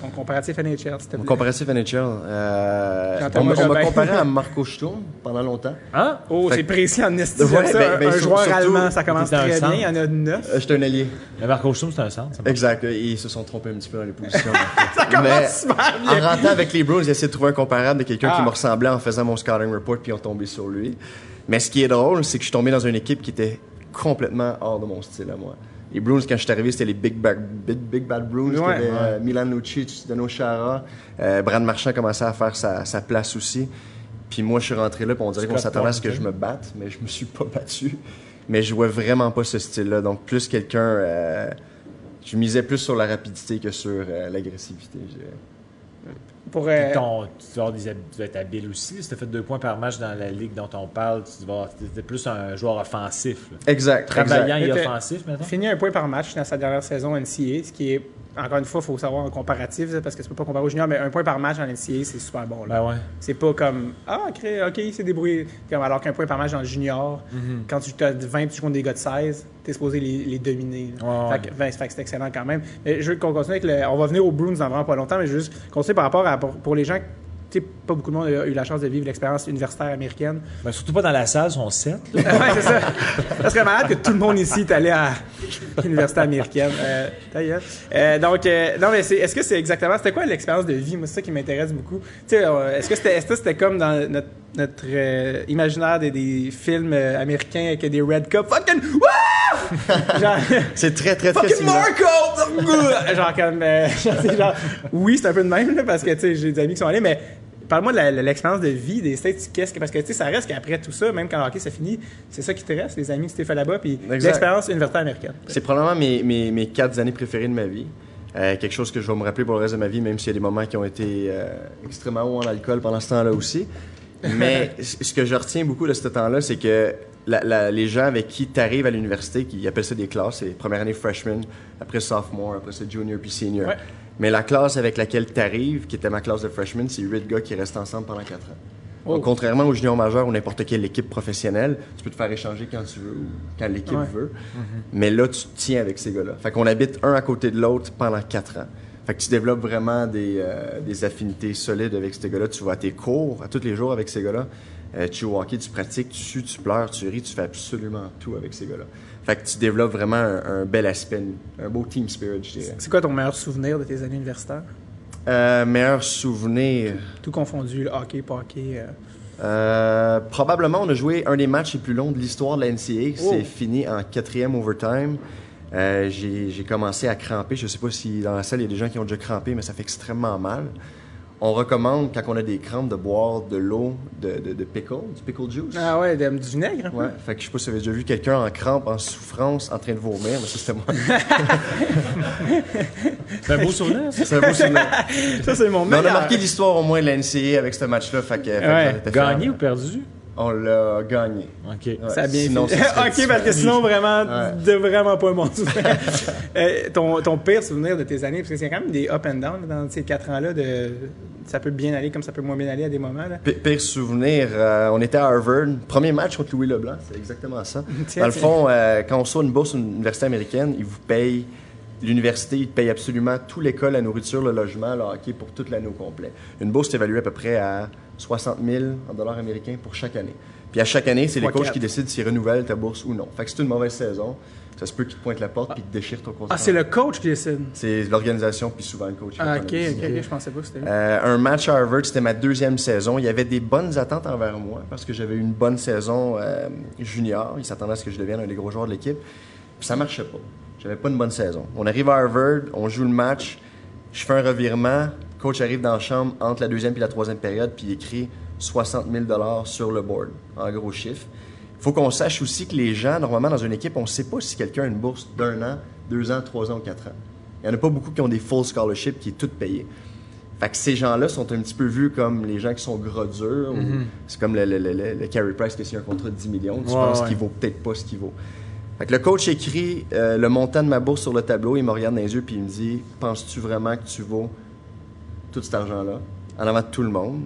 Ton comparatif NHL, te Mon plaît. comparatif NHL. Euh, on m'a- on m'a Jobin. comparé à Marco Sturm pendant longtemps. Hein? Oh, Fait c'est précis en esti. Ouais, ça. ben- ben, un sur- joueur surtout- allemand, ça commence très bien. centre. Il y en a neuf. Euh, J'étais un allié. Le Marco Sturm, c'est un centre. Exact. Ils se sont trompés un petit peu dans les positions. ça commence super bien. En rentrant avec les Bruins, j'ai essayé de trouver un comparable de quelqu'un Ah. qui me ressemblait en faisant mon scouting report puis ils ont tombé sur lui. Mais ce qui est drôle, c'est que je suis tombé dans une équipe qui était complètement hors de mon style à moi. Les Bruins, quand je suis arrivé, c'était les Big Bad, Big, Big Bad Bruins. Ouais. avaient, euh, Milan Lucic, Dano Chara. Euh, Brad Marchand commençait à faire sa, sa place aussi. Puis moi, je suis rentré là, puis on dirait qu'on s'attendait à ce que je me batte, mais je me suis pas battu. Mais je jouais vraiment pas ce style-là. Donc, plus quelqu'un. euh, je misais plus sur la rapidité que sur euh, l'agressivité, je dirais. Pour, euh, Puis ton, tu, vas avoir des hab- tu vas être habile aussi. Si tu as fait deux points par match dans la ligue dont on parle, tu vas être plus un joueur offensif. là. Exact. Travaillant exact. et offensif, maintenant. fini un point par match dans sa dernière saison NCA, ce qui est, encore une fois, il faut savoir en comparatif, parce que tu peux pas comparer au junior, mais un point par match en NCA, c'est super bon. Là. Ben ouais. C'est pas comme Ah, ok, il s'est débrouillé. Alors qu'un point par match dans le junior, quand tu as 20 tu contre des gars de 16, t'es supposé les, les dominer. là. Ouais, fait, que, ben, fait c'est excellent quand même. Mais je veux qu'on continue avec le. On va venir aux Bruins dans vraiment pas longtemps, mais je veux juste continuer par rapport à. Pour, pour les gens. Pas beaucoup de monde a eu la chance de vivre l'expérience universitaire américaine. Ben, surtout pas dans la salle, sont sept. ouais, c'est ça. Ça serait malade que tout le monde ici est allé à l'université américaine. Euh, ta gueule. Euh, donc, euh, non, mais c'est- est-ce que c'est exactement. C'était quoi l'expérience de vie? Moi, c'est ça qui m'intéresse beaucoup. Tu sais, euh, est-ce que c'était est-ce que c'était comme dans notre, notre euh, imaginaire des, des films euh, américains avec des Red Cup? Fucking. Wouah! Genre. C'est très, très, très Fucking. Marco! genre comme. euh, genre, c'est genre, oui, c'est un peu de même, là, parce que tu sais, j'ai des amis qui sont allés, mais parle-moi de l'expérience de vie des States. Qu'est-ce que, parce que tu sais, ça reste qu'après tout ça, même quand le hockey ça finit, c'est ça qui te reste, les amis que tu t'es fait là-bas, puis l'expérience universitaire américaine. C'est probablement mes, mes, mes quatre années préférées de ma vie. Euh, quelque chose que je vais me rappeler pour le reste de ma vie, même s'il y a des moments qui ont été euh, extrêmement hauts en alcool pendant ce temps-là aussi. Mais ce que je retiens beaucoup de ce temps-là, c'est que la- la- les gens avec qui tu arrives à l'université, qui appellent ça des classes, c'est première année freshman, après sophomore, après c'est junior puis senior. Ouais. Mais la classe avec laquelle tu arrives, qui était ma classe de freshman, c'est huit gars qui restent ensemble pendant quatre ans. Oh. Donc, contrairement au junior majeur ou n'importe quelle équipe professionnelle, tu peux te faire échanger quand tu veux ou quand l'équipe Ouais. veut. Mais là, tu te tiens avec ces gars-là. Fait qu'on habite un à côté de l'autre pendant quatre ans. Fait que tu développes vraiment des, euh, des affinités solides avec ces gars-là. Tu vas à tes cours à tous les jours avec ces gars-là. Euh, tu joues au hockey, tu pratiques, tu sues, tu pleures, tu ris, tu fais absolument tout avec ces gars-là. Fait que tu développes vraiment un, un bel aspect, un beau team spirit, je dirais. C'est quoi ton meilleur souvenir de tes années universitaires? Euh, meilleur souvenir? Tout confondu, le hockey, pas hockey. euh. Euh, probablement, on a joué un des matchs les plus longs de l'histoire de la NCAA. Oh. C'est fini en quatrième overtime. J'ai j'ai commencé à cramper. Je sais pas si dans la salle, il y a des gens qui ont déjà crampé, mais ça fait extrêmement mal. On recommande, quand on a des crampes, de boire de l'eau de, de, de pickle, du pickle juice. Ah ouais, de- du vinaigre? Ouais, fait que je sais pas si vous avez déjà vu quelqu'un en crampe, en souffrance, en train de vomir, mais ça c'était moi. C'est un beau souvenir, ça. C'est un beau souvenir. Ça, c'est mon Mais on a meilleur. marqué l'histoire au moins de la NCAA avec ce match-là, fait que, fait que Ouais. fier. Gagné ou perdu? On l'a gagné. OK. Ouais, Ça a bien sinon, fini. ok, parce que sinon, vraiment, Ouais. de vraiment pas un bon souvenir. Euh, ton, ton pire souvenir de tes années, parce que c'est quand même des up and down dans ces quatre ans-là, de ça peut bien aller comme ça peut moins bien aller à des moments. Là. Pire souvenir, euh, on était à Harvard, premier match contre Louis Leblanc, c'est exactement ça. Dans le fond, euh, quand on reçoit une bourse à une université américaine, ils vous payent, l'université, ils te payent absolument tout l'école, la nourriture, le logement, le hockey pour toute l'année au complet. Une bourse est évaluée à peu près à 60 000 en dollars américains pour chaque année. Puis à chaque année, c'est les coachs qui décident s'ils renouvellent ta bourse ou non. Fait que c'est une mauvaise saison, ça se peut qu'ils te pointent la porte puis qu'ils te déchirent ton contrat. Ah, c'est le coach qui décide. C'est l'organisation puis souvent le coach. Ah, ok, ok, je pensais pas que c'était. Euh, un match à Harvard, c'était ma deuxième saison. Il y avait des bonnes attentes envers moi parce que j'avais eu une bonne saison euh, junior. Ils s'attendaient à ce que je devienne un des gros joueurs de l'équipe. Puis ça marchait pas. J'avais pas une bonne saison. On arrive à Harvard, on joue le match. Je fais un revirement. Coach arrive dans la chambre entre la deuxième et la troisième période, puis il écrit 60 000 sur le board, en gros chiffre. Il faut qu'on sache aussi que les gens, normalement, dans une équipe, on ne sait pas si quelqu'un a une bourse d'un an, deux ans, trois ans ou quatre ans. Il n'y en a pas beaucoup qui ont des full scholarships qui est tout payé. Fait que ces gens-là sont un petit peu vus comme les gens qui sont gros durs. ou C'est comme le, le, le, le- le Carey Price qui a signé un contrat de 10 millions. Tu Ouais, penses ouais. qu'il vaut peut-être pas ce qu'il vaut. Fait que le coach écrit euh, le montant de ma bourse sur le tableau. Il me regarde dans les yeux puis il me dit Penses-tu vraiment que tu vaux tout cet argent-là en avant de tout le monde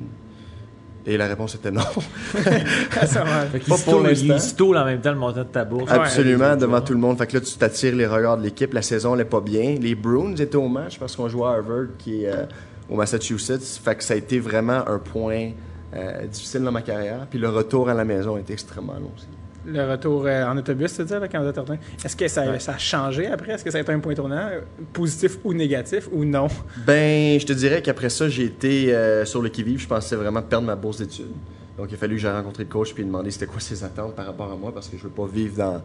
Et la réponse était non. Fait qu'il Pas pour l'instant. il se en même temps le montant de ta bourse. Absolument, Ouais. devant tout le monde. Fait que là, tu t'attires les regards de l'équipe. La saison n'est pas bien. Les Bruins étaient au match parce qu'on jouait à Harvard, qui est euh, au Massachusetts. Fait que ça a été vraiment un point euh, difficile dans ma carrière. Puis le retour à la maison a été extrêmement long aussi. Le retour euh, en autobus, tu dire, là, quand vous êtes retourné. Est-ce que ça, Ouais. ça a changé après? Est-ce que ça a été un point tournant, positif ou négatif, ou non? Ben, je te dirais qu'après ça, j'ai été euh, sur le qui-vive. Je pensais vraiment perdre ma bourse d'études. Donc, il a fallu que j'ai rencontré le coach puis lui demander c'était quoi ses attentes par rapport à moi parce que je veux pas vivre dans,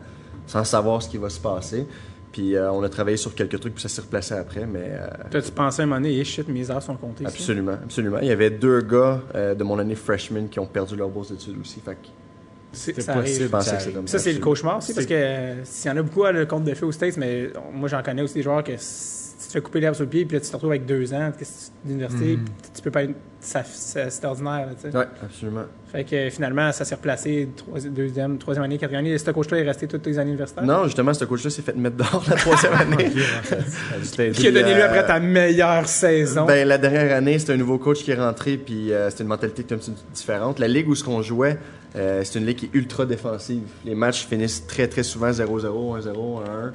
sans savoir ce qui va se passer. Puis, euh, on a travaillé sur quelques trucs puis ça s'est replacé après, mais euh, T'as-tu pensé à un moment donné, eh, shit, mes heures sont comptées? ici? Absolument, absolument. Il y avait deux gars euh, de mon année freshman qui ont perdu leur bourse d'études aussi. Fait C'est possible. Ça que c'est arrive. comme Ça, c'est le cauchemar aussi, parce que euh, s'il y en a beaucoup à le compte de feu aux States, mais euh, moi, j'en connais aussi des joueurs que si tu te fais couper l'herbe sur le pied, puis là, tu te retrouves avec deux ans d'université, puis tu peux pas. C'est ordinaire, tu sais. Ouais, absolument. Fait que finalement, ça s'est replacé, deuxième, troisième année, quatrième année. Et ce coach-là est resté toutes les années universitaires. Non, justement, ce coach-là s'est fait mettre dehors la troisième année. Qui a donné lui euh, après ta meilleure saison. Ben, la dernière année, c'était un nouveau coach qui est rentré, puis euh, c'était une mentalité qui était un petit peu différente. La ligue où ce qu'on jouait, euh, c'est une ligue qui est ultra défensive. Les matchs finissent très, très souvent 0-0, 1-0, 1-1.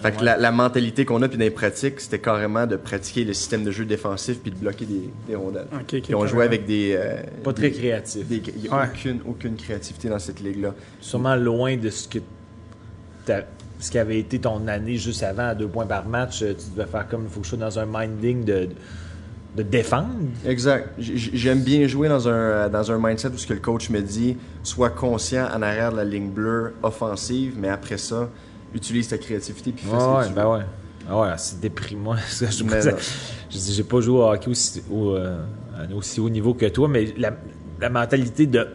Fait que la, la mentalité qu'on a, puis dans les pratiques, c'était carrément de pratiquer le système de jeu défensif, puis de bloquer des, des rondelles. Puis on jouait avec des... euh, Pas très des- créatif. des- Il n'y a Ouais. aucune, aucune créativité dans cette ligue-là. Sûrement loin de ce que ce qui avait été ton année juste avant à deux points par match. euh, Tu devais faire comme il faut que je sois dans un minding de, de défendre. Exact. J'aime bien jouer dans un, dans un mindset où ce que le coach me dit, sois conscient en arrière de la ligne bleue offensive, mais après ça, utilise ta créativité puis fais ce que ouais, tu ben veux. ouais. Ah ouais, c'est déprimant. je, dis, j'ai pas joué au hockey aussi, au, euh, à aussi haut niveau que toi, mais la, la mentalité de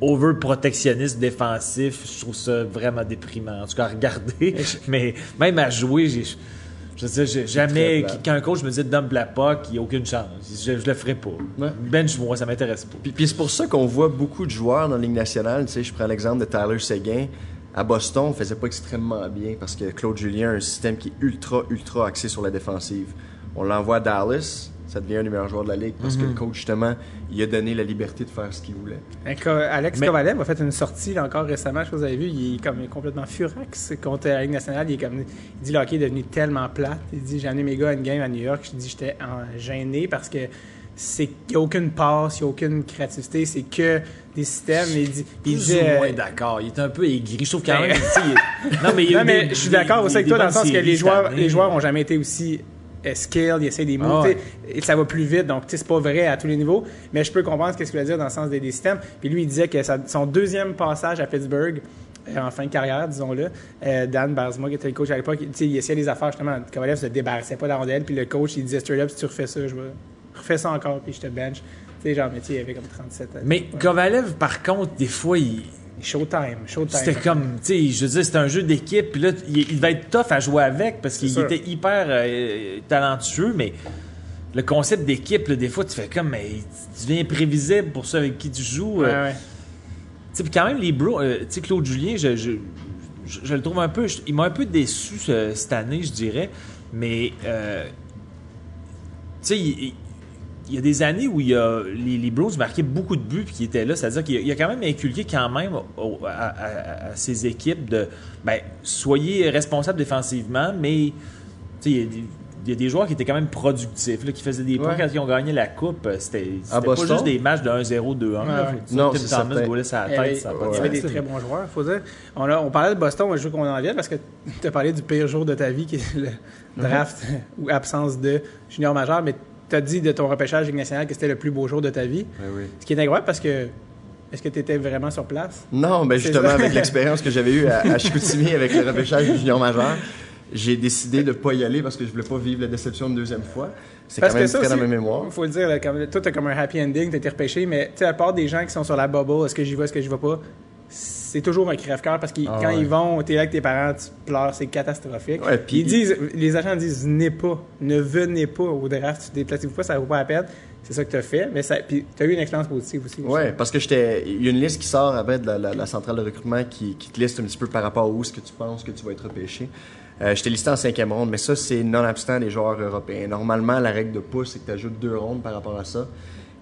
overprotectionniste défensif, je trouve ça vraiment déprimant. En tout cas, à regarder, mais même à jouer, j'ai. Je veux dire, j'ai jamais. Quand un coach me dit dump la il n'y a aucune chance. Je, je le ferai pas. Ouais. Bench-moi, ça m'intéresse pas. Puis, puis c'est pour ça qu'on voit beaucoup de joueurs dans la Ligue nationale. Tu sais, je prends l'exemple de Tyler Seguin. À Boston, on faisait pas extrêmement bien parce que Claude Julien a un système qui est ultra, ultra axé sur la défensive. On l'envoie à Dallas, ça devient un des meilleurs joueurs de la Ligue parce que le coach, justement, il a donné la liberté de faire ce qu'il voulait. Alex Mais- Kovalev a fait une sortie là, encore récemment, je sais pas si vous avez vu, il est comme complètement furax contre la Ligue nationale. Il, est comme, il dit le hockey est devenu tellement plate. Il dit j'ai amené mes gars à une game à New York. Je dis j'étais en- gêné parce que c'est n'y a aucune passe, il n'y a aucune créativité, c'est que des systèmes. Il dit, il Plus ou moins d'accord. Il est un peu aigri. Je trouve quand même. Non, mais, il Non, mais des- je suis d'accord aussi avec toi dans le sens que les joueurs, les joueurs ont jamais été aussi skilled, ils essaient des moves, Ah ouais. tu sais, et ça va plus vite, donc c'est pas vrai à tous les niveaux, mais je peux comprendre ce qu'il veut dire dans le sens des, des systèmes. Puis lui, il disait que sa- son deuxième passage à Pittsburgh, euh, en fin de carrière, disons-le, euh, Dan Barzma, qui était le coach à l'époque, tu sais, il essayait des affaires, justement, Kovalev se débarrassait pas de la rondelle, puis le coach, il disait straight up, si tu refais ça, je vais refais ça encore, puis je te bench. Tu sais, genre, mais il avait comme 37 ans. Mais Ouais. Kovalev, par contre, des fois, il. Showtime, showtime. C'était comme, tu sais, je veux dire, c'était un jeu d'équipe, puis là, il, devait être tough à jouer avec parce qu'il était hyper euh, talentueux, mais le concept d'équipe, des fois, tu fais comme, mais tu deviens imprévisible pour ceux avec qui tu joues. Ouais, euh, ouais. Tu sais, puis quand même, les Bros, euh, tu sais, Claude Julien, je, je, je- je le trouve un peu, il m'a un peu déçu ce- cette année, je dirais, mais, tu sais, il, il- y a des années où il y a, les, les Bros marquaient beaucoup de buts puis qui étaient là, c'est-à-dire qu'il a, il a quand même inculqué quand même au- à, à- à ses équipes de, ben, soyez responsables défensivement, mais, il y a des- il y a des joueurs qui étaient quand même productifs, là, qui faisaient des points Ouais. quand ils ont gagné la Coupe. C'était pas juste des matchs de 1-0, 2-1. là. Ouais, ouais. Tim Non, Thomas c'est certain. goalait sa y tête, ça il y avait des très bons joueurs, faut dire. On, a- on parlait de Boston, je veux qu'on en vienne parce que tu as parlé du pire jour de ta vie, qui est le draft ou absence de junior majeur, mais tu as dit de ton repêchage Ligue nationale que c'était le plus beau jour de ta vie. Ce qui est incroyable parce que est-ce que tu étais vraiment sur place? Non, ben justement, avec l'expérience que j'avais eue à, à Chicoutimi avec le repêchage du junior majeur, j'ai décidé de pas y aller parce que je voulais pas vivre la déception une deuxième fois. C'est quand même ça très dans ma mémoire. Il faut le dire, là, comme, toi, t'as comme un happy ending, t'as été repêché, mais tu sais, à part des gens qui sont sur la bubble, est-ce que j'y vais, est-ce que j'y vais pas, c'est toujours un crève-cœur parce que Ah quand ouais. ils vont, t'es là avec tes parents, tu pleures, c'est catastrophique. Ouais, puis- ils disent, les agents disent, venez pas, ne venez pas au draft, déplacez-vous pas, ça vaut pas la peine. C'est ça que t'as fait, mais ça, puis t'as eu une expérience positive aussi. Ouais, parce que j'étais. Il y a une liste qui sort après de la, la- la centrale de recrutement qui, qui te liste un petit peu par rapport à où est-ce que tu penses que tu vas être repêché. Euh, j'étais listé en cinquième ronde, mais ça, c'est non-abstant des joueurs européens. Normalement, la règle de pouce, c'est que tu ajoutes deux rondes par rapport à ça.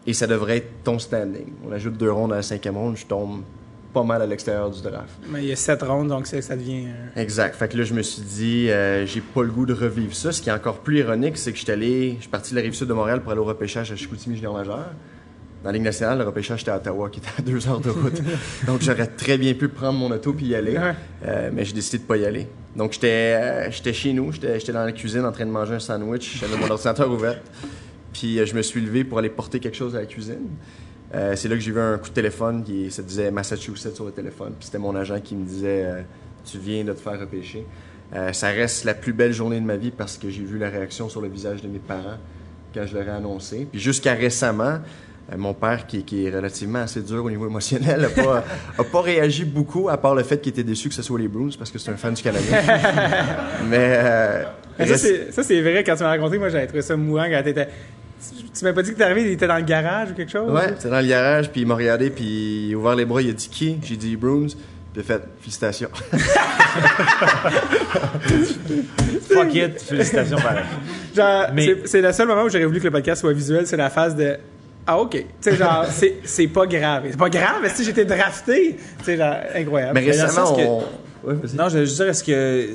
Et ça devrait être ton standing. On ajoute deux rondes à la cinquième ronde, je tombe pas mal à l'extérieur du draft. Mais il y a sept rondes, donc ça devient. euh, Exact. Fait que là, je me suis dit, euh, j'ai pas le goût de revivre ça. Ce qui est encore plus ironique, c'est que j'étais allé, je suis parti de la rive sud de Montréal pour aller au repêchage à Chicoutimi Junior Majeur. Dans la Ligue nationale, le repêchage était à Ottawa, qui était à deux heures de route. Donc, j'aurais très bien pu prendre mon auto puis y aller. Ouais. Euh, mais j'ai décidé de pas y aller. Donc, j'étais euh, j'étais chez nous, j'étais j'étais dans la cuisine en train de manger un sandwich. J'avais mon ordinateur ouvert. Puis, euh, je me suis levé pour aller porter quelque chose à la cuisine. Euh, c'est là que j'ai vu un coup de téléphone qui ça disait Massachusetts sur le téléphone. Puis c'était mon agent qui me disait euh, Tu viens de te faire repêcher. Euh, ça reste la plus belle journée de ma vie parce que j'ai vu la réaction sur le visage de mes parents quand je leur ai annoncé. Puis jusqu'à récemment, mon père, qui, qui est relativement assez dur au niveau émotionnel, n'a pas, a pas réagi beaucoup, à part le fait qu'il était déçu que ce soit les Bruins parce que c'est un fan du Canadien. Mais. euh, Mais ça, reste- c'est- vrai, quand tu m'as raconté, moi, j'avais trouvé ça mourant quand t'étais. Tu, m'as pas dit que t'es arrivé, il était dans le garage ou quelque chose? Ouais, c'était dans le garage, puis il m'a regardé, puis il a ouvert les bras, il a dit qui? J'ai dit Bruins, puis il a fait félicitations. Fuck it, félicitations pareil. Genre, Mais- c'est- le seul moment où j'aurais voulu que le podcast soit visuel, c'est la phase de Ah, ok. Tu sais, genre, c'est c'est pas grave. C'est pas grave, mais si j'étais drafté, tu sais, genre, incroyable. Mais récemment, que- on. Ouais, vas-y. Non, je veux juste dire, est-ce que.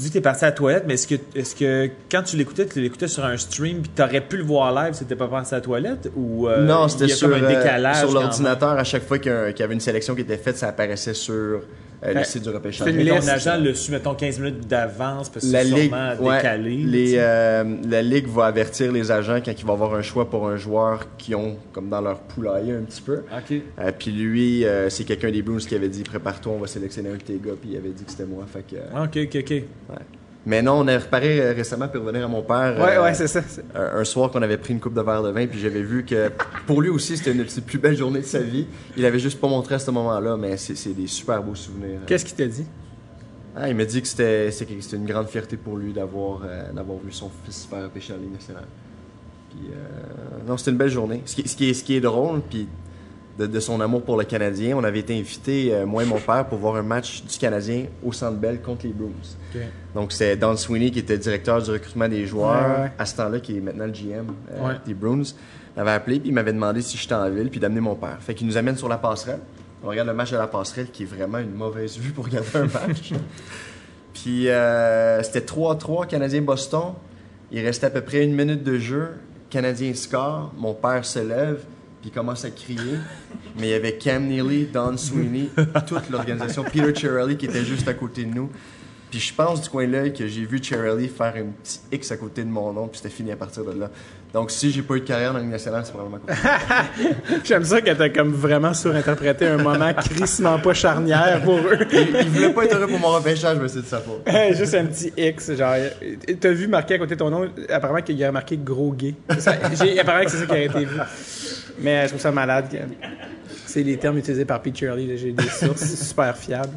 Tu dis que t'es parti à la toilette, mais est-ce que, est-ce que quand tu l'écoutais, tu l'écoutais sur un stream, puis t'aurais pu le voir live si t'étais pas passé à la toilette? Ou euh, non, il c'était y a sur, comme un euh, décalage sur l'ordinateur. À chaque fois qu'il y, a un- qu'il y avait une sélection qui était faite, ça apparaissait sur euh, le Ouais. site du repêchage. Mais ton agent le su, mettons, 15 minutes d'avance, parce que c'est ligue, sûrement ouais, décalé. les, euh, la ligue va avertir les agents quand il va y avoir un choix pour un joueur qui ont comme dans leur poulailler un petit peu. OK. Euh, puis lui, c'est quelqu'un des Blues qui avait dit prépare-toi, on va sélectionner un de tes gars, puis il avait dit que c'était moi. Fait que, Ah, OK, OK, OK. Mais non, on a reparé euh, récemment pour revenir à mon père. Ouais, euh, ouais, c'est ça. un, un soir qu'on avait pris une coupe de verre de vin, puis j'avais vu que pour lui aussi, c'était une des plus belles journées de sa vie. Il avait juste pas montré à ce moment-là, mais c'est des super beaux souvenirs. Qu'est-ce qu'il t'a dit? Ah, il m'a dit que c'était une grande fierté pour lui d'avoir euh, d'avoir vu son fils faire repêcher en Ligue nationale. Puis, euh, non, c'était une belle journée. Ce qui, ce qui est, ce qui est drôle, puis de, de son amour pour le Canadien, on avait été invités, euh, moi et mon père, pour voir un match du Canadien au Centre Bell contre les Bruins. Donc, c'est Don Sweeney qui était directeur du recrutement des joueurs, Ouais, ouais. à ce temps-là, qui est maintenant le GM euh, Ouais. des Bruins. Il m'avait appelé, puis il m'avait demandé si j'étais en ville, puis d'amener mon père. Fait qu'il nous amène sur la passerelle. On regarde le match de la passerelle, qui est vraiment une mauvaise vue pour regarder un match. puis euh, c'était 3-3, Canadien-Boston. Il restait à peu près une minute de jeu. Canadien score. Mon père se lève, puis commence à crier. Mais il y avait Cam Neely, Don Sweeney, toute l'organisation, Peter Chiarelli qui était juste à côté de nous. Puis je pense du coin de l'œil que j'ai vu Chiarelli faire un petit X à côté de mon nom, puis c'était fini à partir de là. Donc si j'ai pas eu de carrière dans la Ligue nationale, c'est probablement. J'aime ça que t'as comme vraiment surinterprété un moment crissement pas charnière pour eux. il, il voulait pas être heureux pour mon repêchage, mais c'est de sa faute. Juste un petit X, genre. T'as vu marqué à côté de ton nom, apparemment qu'il y a marqué gros gay. Ça, apparemment que c'est ça qui a été vu. Mais euh, je trouve ça malade. C'est les termes utilisés par Pete Shirley, j'ai des sources super fiables.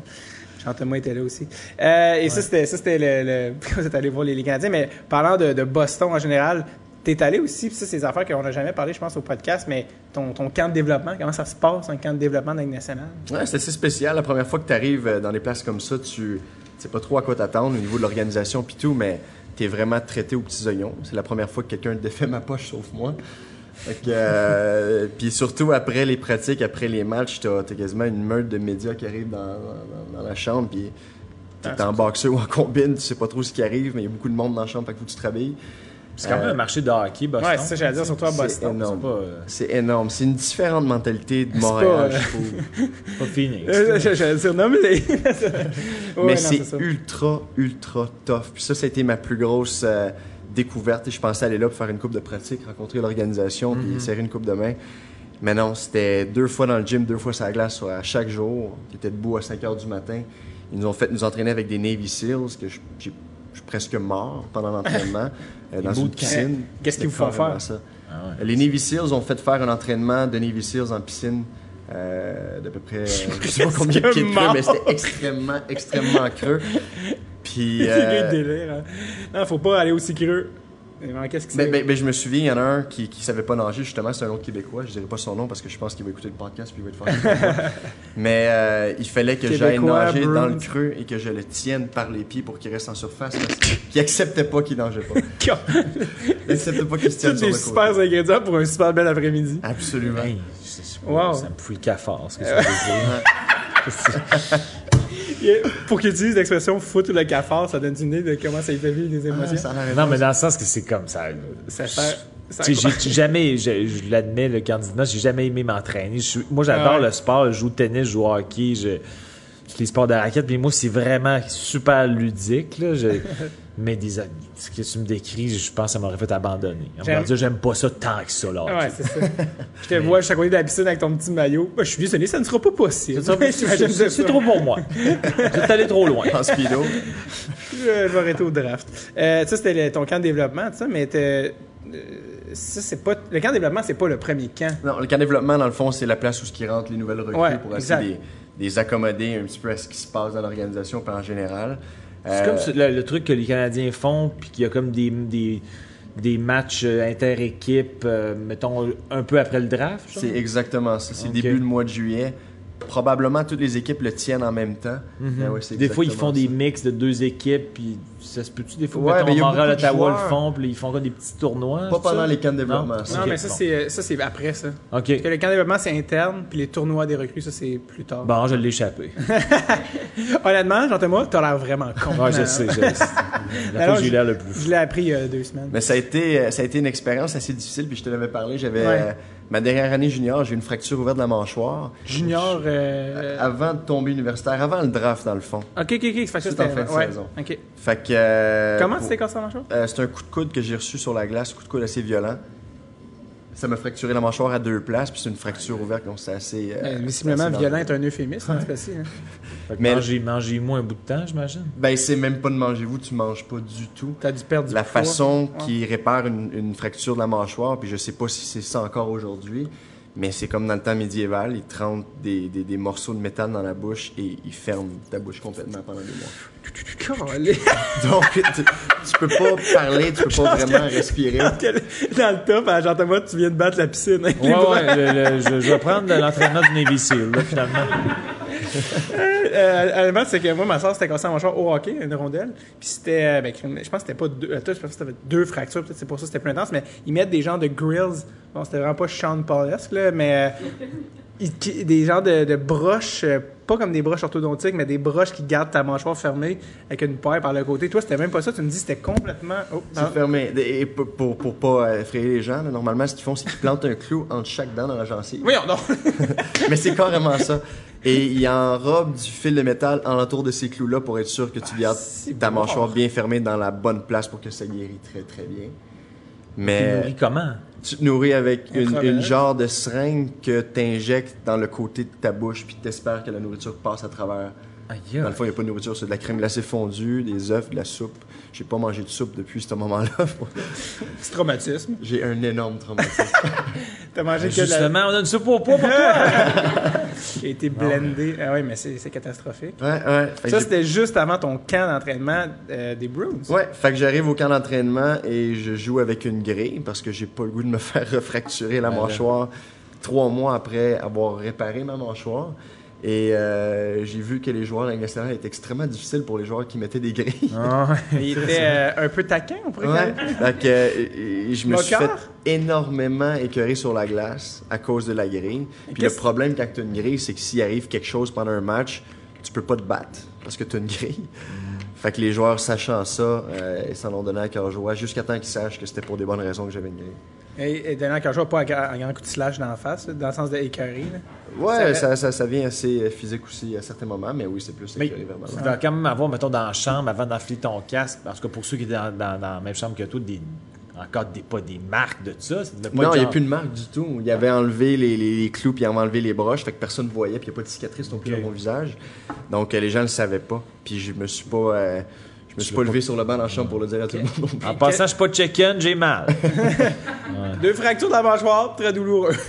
Jean-Thomas était là aussi. Euh, et ça, c'était, ça, c'était le, vous êtes allé voir les, les Canadiens, mais parlant de, de Boston en général, t'es allé aussi, puis ça, c'est des affaires qu'on n'a jamais parlé, je pense, au podcast, mais ton, ton camp de développement, comment ça se passe, un camp de développement Ligue nationale? Ouais, c'est assez spécial. La première fois que tu arrives dans des places comme ça, tu sais pas trop à quoi t'attendre au niveau de l'organisation puis tout, mais tu es vraiment traité aux petits oignons. C'est la première fois que quelqu'un défait ma poche, sauf moi. Que, euh, puis surtout après les pratiques, après les matchs, t'as as quasiment une meute de médias qui arrivent dans, dans- dans la chambre, puis t'es en boxeur ou en combine, tu sais pas trop ce qui arrive, mais il y a beaucoup de monde dans la chambre, fait faut que tu te rhabilles. C'est quand même un marché de hockey, Boston. Ouais, c'est ça, j'allais dire, surtout à C'est Boston. énorme. C'est pas, euh, C'est énorme. C'est une différente mentalité de pas, Montréal, euh, je trouve. pas Phoenix. Euh, J'allais dire, nomme-les. Ouais, mais non, c'est ultra, ultra tough. Puis ça, ça a été ma plus grosse euh, découverte. Et je pensais aller là pour faire une coupe de pratique, rencontrer l'organisation, puis serrer une coupe de main. Mais non, c'était deux fois dans le gym, deux fois sur la glace à chaque jour. J'étais debout à 5 heures du matin. Ils nous ont fait nous entraîner avec des Navy Seals, que j'ai je suis presque mort pendant l'entraînement euh, dans une piscine. Qu'est-ce qu'ils vous font faire? ça. Ah ouais. Les Navy Seals ont fait faire un entraînement de Navy Seals en piscine euh, d'à peu près, je sais pas combien de pieds de creux, mais c'était extrêmement, extrêmement creux. Puis, C'est euh, délire. Hein. Non, faut pas aller aussi creux. Mais Qu'est-ce que ben, c'est? ben, ben, je me souviens, il y en a un qui, qui savait pas nager, justement, c'est un autre Québécois. Je dirais pas son nom parce que je pense qu'il va écouter le podcast puis il va être fâché. Mais euh, il fallait que j'aille nager dans le creux et que je le tienne par les pieds pour qu'il reste en surface. Parce qu'il il acceptait pas qu'il nageait pas. Il acceptait pas qu'il se tienne sur des le super côté. ingrédients pour un super bel après-midi. Absolument. Hey, Wow. Ça me fout le cafard, ce que ça veut dire. Pour qu'ils utilisent l'expression foutre le cafard, ça donne une idée de comment ça lui fait vivre des Ah, émotions. non, mais dans le sens que c'est comme ça. Ça fait. ça- Tu sais, j'ai jamais, je, je l'admets, le candidat, j'ai jamais aimé m'entraîner. Moi, j'adore ouais. le sport. Je joue au tennis, je joue au hockey, je, les sports de raquette. Mais moi, c'est vraiment super ludique. Là. Je- mais des, ce que tu me décris, je pense que ça m'aurait fait abandonner. En J'aime- me dire, j'aime pas ça tant que ça. Là, Ouais, c'est ça. Je te vois, je suis à côté de la piscine avec ton petit maillot. Ben, je suis désolé, ça ne sera pas possible. C'est- trop pour moi. Vous êtes allé trop loin. En speedo. Je je vais arrêter au draft. Euh, ça, c'était le- ton camp de développement, ça, mais euh, ça, c'est pas. Le camp de développement, c'est pas le premier camp. Non, le camp de développement, dans le fond, c'est la place où ce qui rentre les nouvelles recrues Ouais, pour essayer de les, les accommoder un petit peu à ce qui se passe dans l'organisation puis en général. C'est Euh, comme ce- le, le truc que les Canadiens font, puis qu'il y a comme des, des, des matchs euh, inter-équipes, euh, mettons, un peu après le draft. C'est exactement ça. C'est début du mois de juillet. Probablement toutes les équipes le tiennent en même temps. Ben ouais, c'est Des fois, ils font des mix de deux équipes, puis ça se peut-tu des fois, Ouais, mettons, de Ottawa le font, puis ils font des petits tournois. Pas pendant ça? les camps de développement. Non. ça. Non, Ok, mais ça, bon. c'est, ça, c'est après ça. OK. Parce que le camp de développement, c'est interne, puis les tournois des recrues, ça, c'est plus tard. Bon, je l'ai échappé. Honnêtement, Jean-Thomas, t'as l'air vraiment con. Ouais, je sais. je- La fois Alors, que j'ai je- l'air le plus Je l'ai appris il y a deux semaines. Mais ça a été, euh, ça a été une expérience assez difficile. Puis je te l'avais parlé. J'avais Ouais. Euh, ma dernière année junior, j'ai eu une fracture ouverte de la mâchoire. Junior. Euh... Avant de tomber universitaire, avant le draft dans le fond. Ok, ok, ok. Fait que ça, C'est c'était en fin de ouais. saison. Ok. Fait que. euh, Comment t'es cassé la mâchoire? Euh, c'est un coup de coude que j'ai reçu sur la glace, coup de coude assez violent. Ça m'a fracturé la mâchoire à deux places, puis c'est une fracture ouverte, donc c'est assez. euh, Euh, visiblement, assez violent est un euphémisme en ce cas-ci. hein. Fait que Mais- mangez, mangez-moi un bout de temps, j'imagine. Ben, c'est même pas de mangez-vous, tu manges pas du tout. T'as dû perdre du La poids. façon Ouais. qui répare une, une fracture de la mâchoire, puis je sais pas si c'est ça encore aujourd'hui, mais c'est comme dans le temps médiéval, ils te rentrent des, des, des morceaux de métal dans la bouche et ils ferment ta bouche complètement pendant des mois. Donc, tu, tu peux pas parler, tu peux pas vraiment respirer. Dans le top, à Jean-Thomas, tu viens de battre la piscine. Ouais, ouais, le- le- je, je vais prendre l'entraînement du Navy Seal, là, finalement. Euh, honnêtement, c'est que moi, ma soeur s'était cassée la mâchoire au hockey, une rondelle. Puis c'était, euh, ben, je pense que c'était pas deux, euh, toi, je pense que c'était deux fractures, peut-être c'est pour ça que c'était plus intense, mais ils mettent des genres de grills. Bon, c'était vraiment pas Sean Paulesque, là, mais euh, ils- des genres de, de broches, euh, pas comme des broches orthodontiques, mais des broches qui gardent ta mâchoire fermée avec une paille par le côté. Toi, c'était même pas ça, tu me dis c'était complètement. Oh, C'est fermé. Et pour, pour, pour pas effrayer les gens, là, normalement, ce qu'ils font, c'est qu'ils plantent un clou entre chaque dent dans la gencive. Voyons donc! Mais c'est carrément ça. Et ils enrobent du fil de métal en l'entour de ces clous-là pour être sûr que tu gardes c'est ta mâchoire bien fermée dans la bonne place pour que ça guérit très très bien. Tu Mais nourris comment? Tu te nourris avec une, genre de seringue que tu injectes dans le côté de ta bouche puis t'espères que la nourriture passe à travers. Aïe, Dans le fond, il n'y a pas de nourriture, c'est de la crème glacée fondue, des œufs, de la soupe. J'ai pas mangé de soupe depuis ce moment-là. C'est traumatisme. J'ai un énorme traumatisme. T'as mangé que de la... Justement, on a une soupe au poids pour toi. qui a été blendé. Ah oui, mais c'est catastrophique. ouais, ouais. Ça, j'ai- c'était juste avant ton camp d'entraînement euh, des Bruins. Ouais, fait que j'arrive au camp d'entraînement et je joue avec une grille parce que j'ai pas le goût de me faire refracturer la Ouais, mâchoire trois mois après avoir réparé ma mâchoire. Et euh, j'ai vu que les joueurs de la Ligue nationale étaient extrêmement difficiles pour les joueurs qui mettaient des grilles. Ah, Il était euh, un peu taquin, on pourrait Ouais. que euh, je me suis fait énormément écœurer sur la glace à cause de la grille. Puis le problème quand tu as une grille, c'est que s'il arrive quelque chose pendant un match, tu peux pas te battre parce que tu as une grille. Fait que les joueurs, sachant ça, euh, ils s'en ont donné à cœur joie jusqu'à temps qu'ils sachent que c'était pour des bonnes raisons que j'avais une grille. Et, et Daniel Cajot, pas un grand, coup de slash dans la face, dans le sens de écœuré. Ouais, Ça- ça, ça, vient assez euh, physique aussi à certains moments, mais oui, c'est plus écœuré verbalement. tu vas quand même avoir, mettons, dans la chambre, avant d'enfiler ton casque, parce que pour ceux qui étaient dans, dans- dans la même chambre que toi, des, encore des, pas des marques de ça. ça devait pas Non, il n'y a plus de marque du tout. Il avait enlevé les, les- les clous puis il avait enlevé les broches, fait que personne ne voyait, puis il n'y a pas de cicatrice non plus Ok. dans mon visage. Donc euh, les gens ne le savaient pas. Puis je me suis pas. euh, Je me suis pas levé sur le banc dans la chambre pour le dire à tout le monde. non plus. En passant, je suis pas chicken, j'ai mal. Deux fractures de la mâchoire, très douloureux.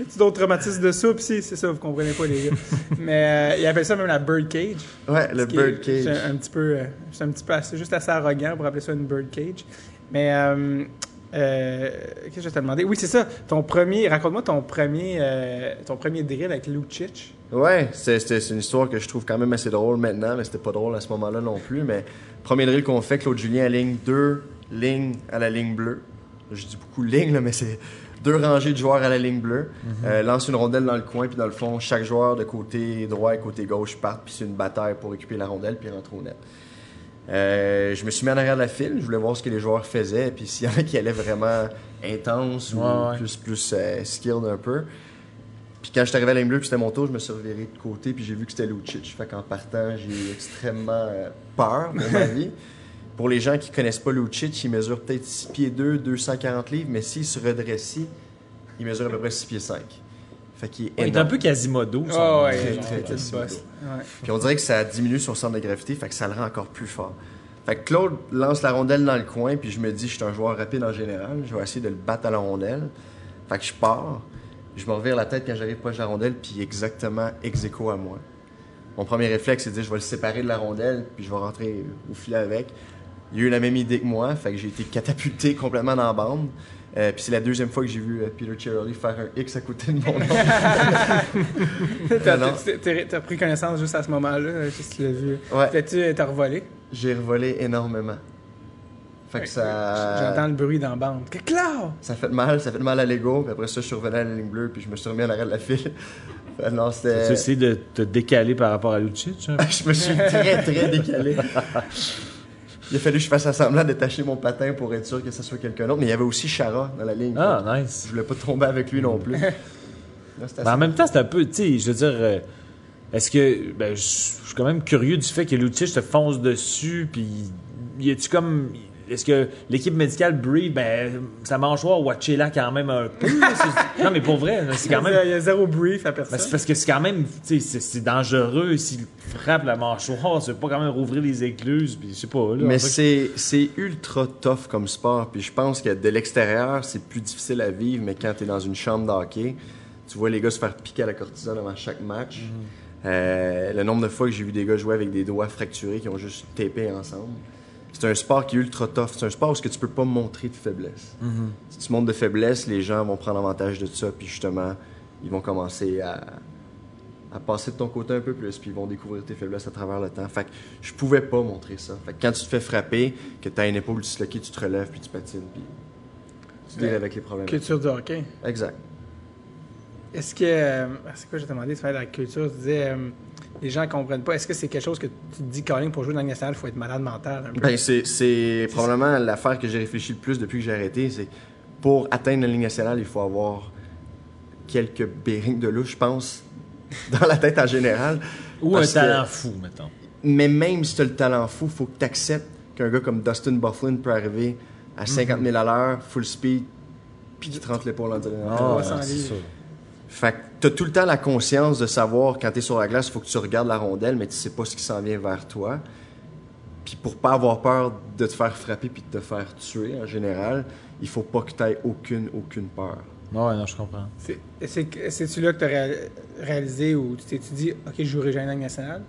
A-tu d'autres traumatismes de soupe? Si, c'est ça, vous comprenez pas, les gars. Mais euh, ils appellent ça même la bird cage. Ouais, le bird est- C'est cage. un, un petit peu, euh, c'est un petit peu assez, juste assez arrogant pour appeler ça une bird cage. Mais euh, euh, qu'est-ce que je vais te demander? Oui, c'est ça. Ton premier, raconte-moi ton premier, euh, ton premier drill avec Lucic. Ouais, c'est une histoire que je trouve quand même assez drôle maintenant, mais c'était pas drôle à ce moment-là non plus. Mais premier drill qu'on fait, Claude Julien aligne deux lignes à la ligne bleue. Je dis beaucoup lignes, là, mais c'est deux rangées de joueurs à la ligne bleue. Euh, lance une rondelle dans le coin, puis dans le fond, chaque joueur de côté droit et côté gauche part, puis c'est une bataille pour récupérer la rondelle, puis rentrer au net. Euh, je me suis mis en arrière de la file, je voulais voir ce que les joueurs faisaient, puis s'il y en a qui allaient vraiment intense ou Ouais, plus, plus euh, skilled un peu. Puis quand je suis arrivé à la ligne bleue, puis c'était mon tour, je me suis reviré de côté, puis j'ai vu que c'était Lucic. Fait qu'en partant, j'ai eu extrêmement euh, peur pour ma vie. Pour les gens qui connaissent pas Lucic, il mesure peut-être 6 pieds 2, 240 livres, mais s'il se redresse, il mesure à peu près 6 pieds 5. Fait qu'il est Il est un peu Quasimodo. Oh, ouais, très, très Quasimodo. Ouais. Puis on dirait que ça diminue son centre de gravité, fait que ça le rend encore plus fort. Fait que Claude lance la rondelle dans le coin, puis je me dis, je suis un joueur rapide en général, je vais essayer de le battre à la rondelle. Fait que je pars, je me revire la tête quand j'arrive proche de la rondelle, puis exactement ex aequo à moi. Mon premier réflexe, c'est de dire, je vais le séparer de la rondelle, puis je vais rentrer au filet avec. Il a eu la même idée que moi, fait que j'ai été catapulté complètement dans la bande. Euh, puis c'est la deuxième fois que j'ai vu euh, Peter Chiarelli faire un X à côté de mon nom. T'as, pris connaissance juste à ce moment-là, euh, juste tu l'as vu? Ouais. T'as-tu t'as revolé? J'ai revolé énormément. Fait que ça... J'entends le bruit dans la bande. Que clair! Ça fait mal, ça fait mal à l'ego. Puis après ça, je suis revenu à la ligne bleue, puis je me suis remis en arrêt de la file. Non, c'était. Tu essaies de te décaler par rapport à Lucic. hein? je me suis très, très décalé. Il a fallu que je fasse semblant détacher mon patin pour être sûr que ce soit quelqu'un d'autre. Mais il y avait aussi Chara dans la ligne. Ah, nice. Je voulais pas tomber avec lui non plus. Là, Mais en même temps, c'est un peu, tu sais, je veux dire, euh, est-ce que, ben, je suis quand même curieux du fait que Lucic te fonce dessus, puis y a-tu comme, est-ce que l'équipe médicale brief, ben, sa mâchoire, watchez là quand même un peu. non, mais pour vrai, c'est quand même, Il y a zéro brief à ben, personne. c'est parce que c'est quand même, tu sais, c'est- dangereux s'il frappe la mâchoire, c'est pas quand même rouvrir les écluses, puis je sais pas, là. Mais en fait, c'est c'est ultra tough comme sport. Puis je pense que de l'extérieur, c'est plus difficile à vivre, mais quand tu es dans une chambre d'hockey, tu vois les gars se faire piquer à la cortisone avant chaque match. Euh, le nombre de fois que j'ai vu des gars jouer avec des doigts fracturés qui ont juste tapé ensemble. C'est un sport qui est ultra tough. C'est un sport où ce que tu peux pas montrer de faiblesse. Si tu montres de faiblesse, les gens vont prendre avantage de ça, puis justement, ils vont commencer à, à passer de ton côté un peu plus, puis ils vont découvrir tes faiblesses à travers le temps. Fait que je pouvais pas montrer ça. Fait que quand tu te fais frapper, que tu as une épaule disloquée, tu te relèves, puis tu patines, puis tu deals Mais- avec les problèmes. Culture du hockey. Exact. Est-ce que. euh, c'est quoi, je t'ai demandé, tu fais de la culture, tu disais, euh, les gens comprennent pas. Est-ce que c'est quelque chose que tu te dis, Colin, pour jouer dans la Ligue nationale, il faut être malade mental un peu? Ben, c'est, probablement l'affaire que j'ai réfléchi le plus depuis que j'ai arrêté. C'est pour atteindre la ligne nationale, il faut avoir quelques bearings de louche, je pense, dans la tête en général. Ou un que- talent fou, mettons. Mais même si tu as le talent fou, faut que tu acceptes qu'un gars comme Dustin Bufflin peut arriver à 50 000 à l'heure, full speed, puis qu'il te rentre l'épaule en direction. Ah, 300 c'est livres. ça. Fait que t'as tout le temps la conscience de savoir quand t'es sur la glace, il faut que tu regardes la rondelle, mais tu sais pas ce qui s'en vient vers toi. Puis pour pas avoir peur de te faire frapper puis de te faire tuer en général, il faut pas que t'aies aucune, aucune peur. Ouais, non, je comprends. C'est- c'est- C'est-tu là que tu as réalisé ou tu t'es dit, OK, je jouerai jamais nationale?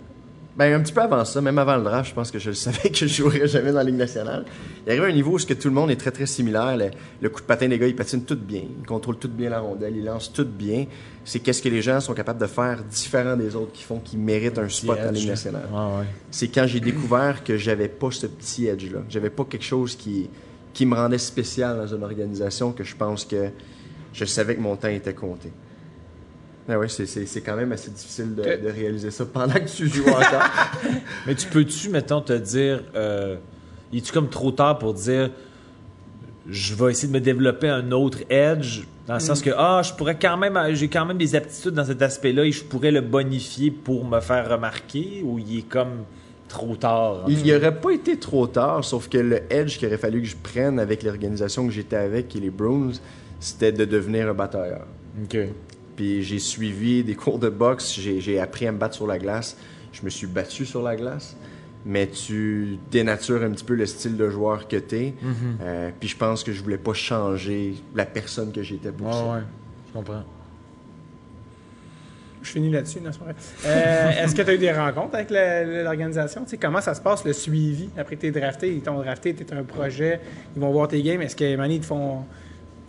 Ben, un petit peu avant ça, même avant le draft, je pense que je le savais que je jouerais jamais dans la Ligue nationale. Il arrive à un niveau où ce que tout le monde est très très similaire. Le, le coup de patin des gars, ils patinent tout bien. Ils contrôlent tout bien la rondelle, ils lancent tout bien. C'est qu'est-ce que les gens sont capables de faire différent des autres qui font qu'ils méritent un spot en Ligue nationale. Ouais. c'est quand j'ai découvert que j'avais pas ce petit edge-là. J'avais pas quelque chose qui, qui me rendait spécial dans une organisation que je pense que je savais que mon temps était compté. Ben oui, c'est, c'est, c'est quand même assez difficile de, de réaliser ça pendant que tu joues encore. Mais tu peux-tu, mettons, te dire, euh, es-tu comme trop tard pour dire, je vais essayer de me développer un autre edge, dans le sens que, ah, je pourrais quand même, j'ai quand même des aptitudes dans cet aspect-là et je pourrais le bonifier pour me faire remarquer, ou il est comme trop tard? Il n'y aurait pas été trop tard, sauf que le edge qu'il aurait fallu que je prenne avec l'organisation que j'étais avec, qui est les Bruins, c'était de devenir un batailleur. OK. Puis j'ai suivi des cours de boxe, j'ai j'ai appris à me battre sur la glace. Je me suis battu sur la glace. mais tu dénatures un petit peu le style de joueur que tu es. Mhm. puis je pense que je voulais pas changer la personne que j'étais pour Ouais, ça. ouais, je comprends. Je finis là-dessus, non, c'est pas vrai. Euh, Est-ce que tu as eu des rencontres avec la- l'organisation? Tu sais, comment ça se passe, le suivi? Après que tu es drafté, ils t'ont drafté, tu es un projet, ils vont voir tes games. Est-ce que, Manny, ils te font.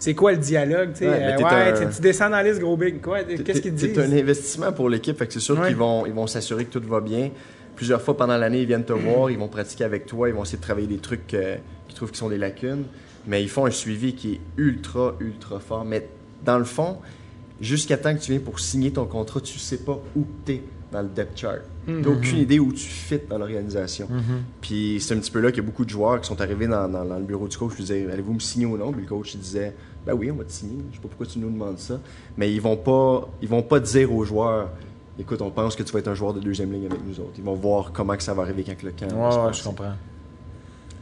C'est quoi le dialogue? tu sais? Ouais, mais Euh, t'es ouais, un- tu sais, tu descends dans la liste gros big. Quoi? Qu'est-ce qu'ils te C'est disent? un investissement pour l'équipe, fait que c'est sûr Ouais. qu'ils vont, ils vont s'assurer que tout va bien. Plusieurs fois pendant l'année, ils viennent te voir, ils vont pratiquer avec toi, ils vont essayer de travailler des trucs euh, qu'ils trouvent qui sont des lacunes. Mais ils font un suivi qui est ultra, ultra fort. Mais dans le fond, jusqu'à temps que tu viens pour signer ton contrat, tu sais pas où tu es dans le depth chart. Tu n'as aucune idée où tu fit dans l'organisation. Puis c'est un petit peu là qu'il y a beaucoup de joueurs qui sont arrivés dans, dans- dans le bureau du coach. Je disais, allez-vous me signer ou non? Puis le coach il disait, ben oui, on va te signer. Je sais pas pourquoi tu nous demandes ça. Mais ils vont pas, ils vont pas dire aux joueurs, écoute, on pense que tu vas être un joueur de deuxième ligne avec nous autres. Ils vont voir comment que ça va arriver quand le camp Ouais, je comprends.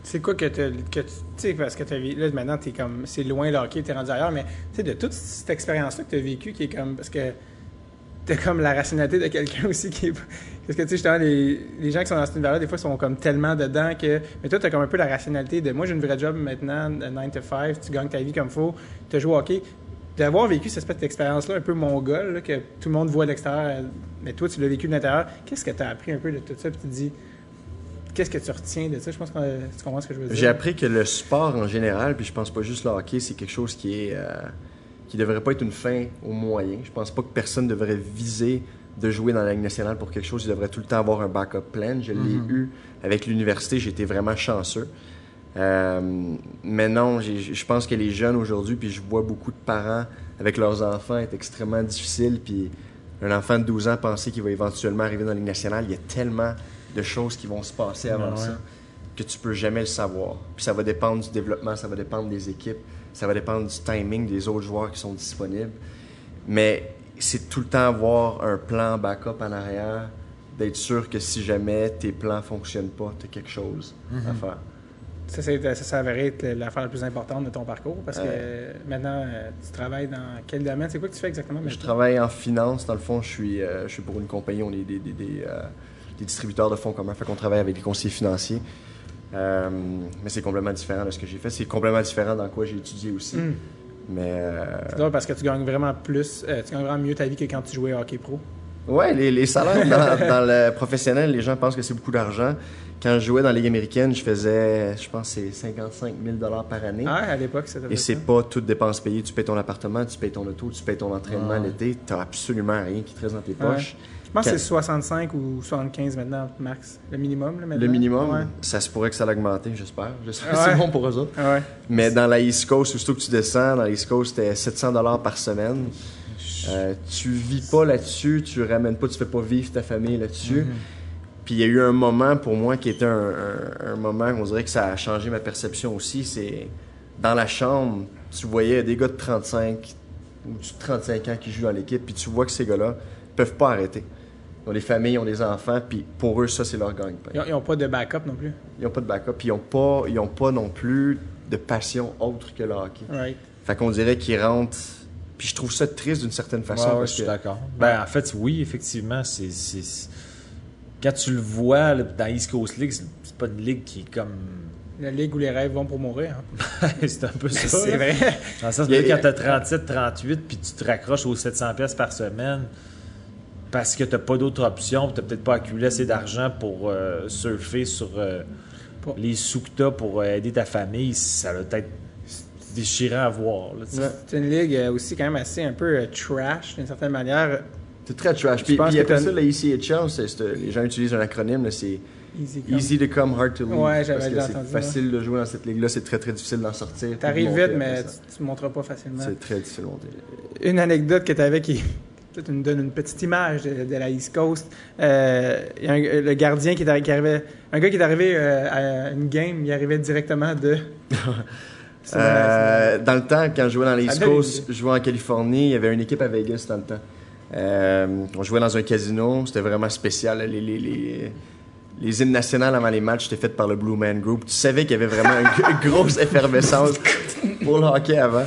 C'est quoi que, que tu tu sais, parce que tu Là, maintenant, t'es comme. C'est loin le hockey, t'es rendu ailleurs, mais tu sais, de toute cette expérience-là que tu as vécue, qui est comme. Parce que t'as comme la rationalité de quelqu'un aussi qui est. Parce que, tu sais, justement, les, les gens qui sont dans cet univers-là, des fois, sont comme tellement dedans que. Mais toi, t'as comme un peu la rationalité de moi, j'ai une vraie job maintenant, de 9 to 5, tu gagnes ta vie comme faut, tu joues au hockey. D'avoir vécu cette espèce d'expérience-là un peu mongole, là, que tout le monde voit de l'extérieur, mais toi, tu l'as vécu de l'intérieur, qu'est-ce que tu as appris un peu de tout ça? Puis tu te dis, qu'est-ce que tu retiens de ça? Je pense que tu comprends ce que je veux dire. J'ai appris que le sport en général, puis je pense pas juste le hockey, c'est quelque chose qui est euh, qui devrait pas être une fin au moyen. Je pense pas que personne devrait viser de jouer dans la Ligue nationale pour quelque chose. Il devrait tout le temps avoir un backup plan. Je l'ai eu avec l'université. Été vraiment chanceux. Euh, mais non, je pense que les jeunes aujourd'hui, puis je vois beaucoup de parents avec leurs enfants, est extrêmement difficile. Puis un enfant de 12 ans penser qu'il va éventuellement arriver dans la Ligue nationale, il y a tellement de choses qui vont se passer avant ouais. ça que tu peux jamais le savoir. Puis ça va dépendre du développement, ça va dépendre des équipes, ça va dépendre du timing des autres joueurs qui sont disponibles. Mais c'est tout le temps avoir un plan backup en arrière, d'être sûr que si jamais tes plans fonctionnent pas, tu as quelque chose à faire. Ça, c'est- ça s'avérait être l'affaire la plus importante de ton parcours parce que euh, maintenant, euh, tu travailles dans quel domaine? C'est quoi que tu fais exactement? Je travaille en finance. Dans le fond, je suis, euh, je suis pour une compagnie. On est des, des- des, euh, des distributeurs de fonds communs. Fait qu'on travaille avec des conseillers financiers. Euh, mais c'est complètement différent de ce que j'ai fait. C'est complètement différent dans quoi j'ai étudié aussi. Hmm. Mais euh, C'est drôle parce que tu gagnes vraiment plus, euh, tu gagnes vraiment mieux ta vie que quand tu jouais au hockey pro. ouais, les, les salaires dans, dans le professionnel, les gens pensent que c'est beaucoup d'argent. Quand je jouais dans la Ligue américaine, je faisais, je pense, c'est 55 000 par année. Ah, à l'époque, c'était Et c'est pas toutes dépenses payées. Tu payes ton appartement, tu payes ton auto, tu payes ton entraînement Ah. l'été. Tu absolument rien qui te reste dans tes poches. Pense que c'est 65 ou 75 maintenant, max. Le minimum, là, maintenant. Le minimum, Ouais. ça se pourrait que ça l'augmente, j'espère. J'espère que Ouais. c'est bon pour eux autres. Ouais. Mais dans la East Coast, aussitôt que tu descends, dans la East Coast, c'était 700 par semaine. Euh, tu vis pas là-dessus, tu ramènes pas, tu fais pas vivre ta famille là-dessus. Mm-hmm. Puis il y a eu un moment pour moi qui était un, un- un moment, on dirait que ça a changé ma perception aussi. C'est dans la chambre, tu voyais des gars de 35 ou de 35 ans qui jouent dans l'équipe, puis tu vois que ces gars-là peuvent pas arrêter. Ils ont des familles, ils ont des enfants, puis pour eux, ça, c'est leur gagne-pain. Ils n'ont pas de backup non plus. Ils n'ont pas de backup, puis ils n'ont pas, ils ont pas non plus de passion autre que le hockey. Right. Fait qu'on dirait qu'ils rentrent. Puis je trouve ça triste d'une certaine façon. Ouais, ouais, parce je suis que d'accord. Ben, en fait, oui, effectivement, c'est. Quand tu le vois là, dans East Coast League, c'est pas une ligue qui est comme. La ligue où les rêves vont pour mourir. hein. c'est un peu ça. C'est vrai. Dans le sens quand t'as 37, 38, puis tu te raccroches aux 700 pièces par semaine parce que t'as pas d'autre option, puis t'as peut-être pas accumulé assez d'argent pour euh, surfer sur euh, les sous que t'as pour euh, aider ta famille, ça doit être déchirant à voir. tu. Ouais. C'est une ligue aussi quand même assez un peu euh, trash d'une certaine manière. C'est très trash. Puis, pense puis après ça, la ECHL, c'est- les gens utilisent un acronyme, là, c'est Easy to come, hard to leave. Ouais, j'avais parce que c'est facile de jouer dans cette ligue-là, c'est très très difficile d'en sortir. T'arrives vite, mais tu, tu montres pas facilement. C'est très difficile de monter. Une anecdote que tu avais qui peut-être nous donne une petite image de, de la East Coast. Euh, il y a un- le gardien qui, est qui arrivait, un gars qui est arrivé euh, à une game, il arrivait directement de. Euh, dans le temps, quand je jouais dans les East Ah, Coast, je jouais en Californie, il y avait une équipe à Vegas dans le temps. Euh, on jouait dans un casino, c'était vraiment spécial. Les, les, les, les hymnes nationales avant les matchs étaient faites par le Blue Man Group. Tu savais qu'il y avait vraiment une grosse effervescence pour le hockey avant.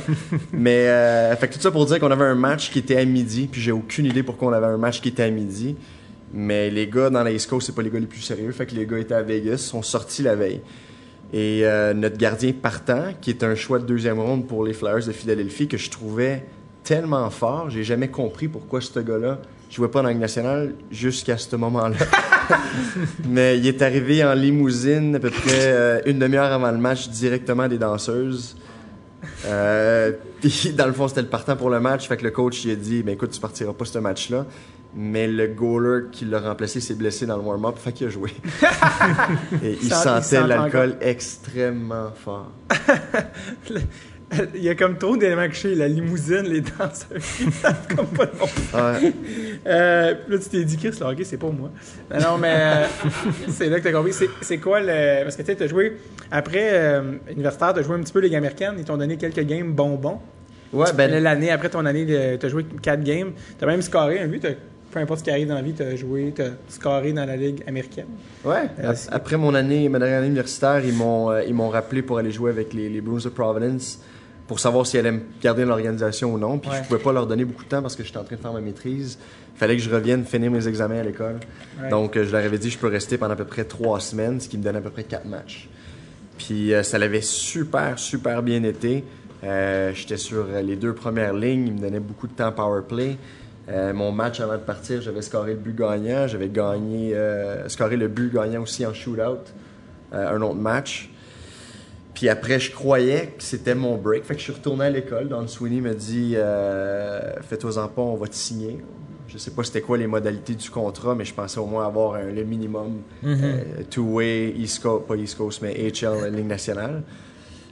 Mais, euh, fait que tout ça pour dire qu'on avait un match qui était à midi, puis j'ai aucune idée pourquoi on avait un match qui était à midi. Mais les gars dans la East Coast, c'est pas les gars les plus sérieux. Fait que les gars étaient à Vegas, sont sortis la veille. Et euh, notre gardien partant, qui est un choix de deuxième ronde pour les Flyers de Philadelphie, que je trouvais tellement fort, j'ai jamais compris pourquoi ce gars-là jouait pas dans la Ligue nationale jusqu'à ce moment-là. Mais il est arrivé en limousine à peu près euh, une demi-heure avant le match directement des danseuses. Euh, puis dans le fond, c'était le partant pour le match. Fait que le coach il a dit ben écoute, tu partiras pas ce match-là. Mais le goaler qui l'a remplacé s'est blessé dans le warm-up, fait qu'il a joué. Et il sentait sent l'alcool extrêmement fort. Il y a comme trop d'éléments chez la limousine, les danseurs. Comme pas de bon sens. Ouais. Euh, là, tu t'es dit, Chris, le hockey, c'est pas moi. Non, non, mais euh, c'est là que t'as compris. C'est, c'est quoi le. Parce que tu sais, t'as joué. Après, euh, universitaire, t'as joué un petit peu Ligue américaine. Ils t'ont donné quelques games bonbons. Ouais, ben, L'année après ton année, de- t'as joué 4 games. T'as même scoré un but. t'as- Peu importe ce qui arrive dans la vie, t'as joué, t'as scoré dans la Ligue américaine. Ouais, Euh, après mon année, ma dernière année universitaire, ils m'ont euh, ils m'ont rappelé pour aller jouer avec les, les Bruins de Providence pour savoir s'ils allaient me garder dans l'organisation ou non. Puis Ouais. je pouvais pas leur donner beaucoup de temps parce que j'étais en train de faire ma maîtrise. Il fallait que je revienne finir mes examens à l'école. Ouais. Donc euh, je leur avais dit que je peux rester pendant à peu près trois semaines, ce qui me donne à peu près quatre matchs. Puis euh, ça l'avait super, super bien été. Euh, J'étais sur les deux premières lignes, ils me donnaient beaucoup de temps power play. Euh, mon match avant de partir, j'avais scoré le but gagnant, j'avais gagné, scoré le but gagnant aussi en shootout, un autre match. Puis après, je croyais que c'était mon break. Fait que je suis retourné à l'école. Don Sweeney me dit euh, Fais-toi-en pas, on va te signer. Je sais pas c'était quoi les modalités du contrat, mais je pensais au moins avoir un- le minimum euh, two-way, East Coast, pas East Coast, mais HL, Ligue nationale.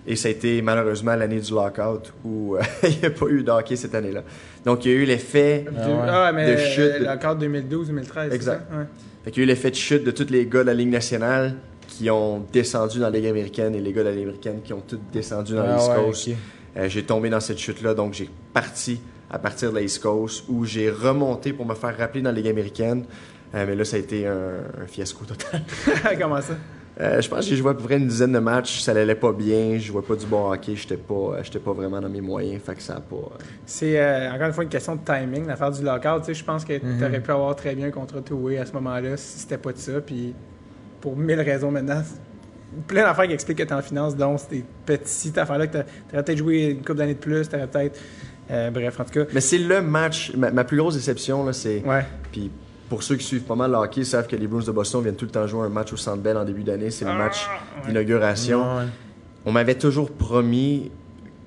Et ça a été malheureusement l'année du lockout où euh, il n'y a pas eu de hockey cette année-là. Donc il y a eu l'effet Ah, mais De chute. euh, cadre 2012-2013. c'est Exact. ça? Ouais. Fait qu'il y a eu l'effet de chute de tous les gars de la Ligue nationale qui ont descendu dans la Ligue américaine et les gars de la Ligue américaine qui ont tous descendu dans Ah East ouais, Coast. Euh, j'ai tombé dans cette chute-là, donc j'ai parti à partir de la East Coast où j'ai remonté pour me faire rappeler dans la Ligue américaine. Euh, mais là, ça a été un, un fiasco total. Comment ça? Euh, je pense que j'ai joué à peu près une dizaine de matchs, ça allait pas bien, je jouais pas du bon hockey, j'étais pas, j'étais pas vraiment dans mes moyens, fait que ça a pas... euh, C'est euh, encore une fois une question de timing, l'affaire du lockout. Tu sais, je pense que tu aurais pu avoir très bien un contrat two-way à ce moment-là si c'était pas de ça. Puis pour mille raisons maintenant, plein d'affaires qui expliquent que tu en finance, donc ces petites affaires-là que tu aurais peut-être joué une couple d'années de plus, tu peut-être. euh, bref, en tout cas. Mais c'est le match, ma, ma plus grosse déception, là, c'est... Ouais. Puis pour ceux qui suivent pas mal le hockey, savent que les Bruins de Boston viennent tout le temps jouer un match au Centre Bell en début d'année. C'est le match d'inauguration. Ouais. On m'avait toujours promis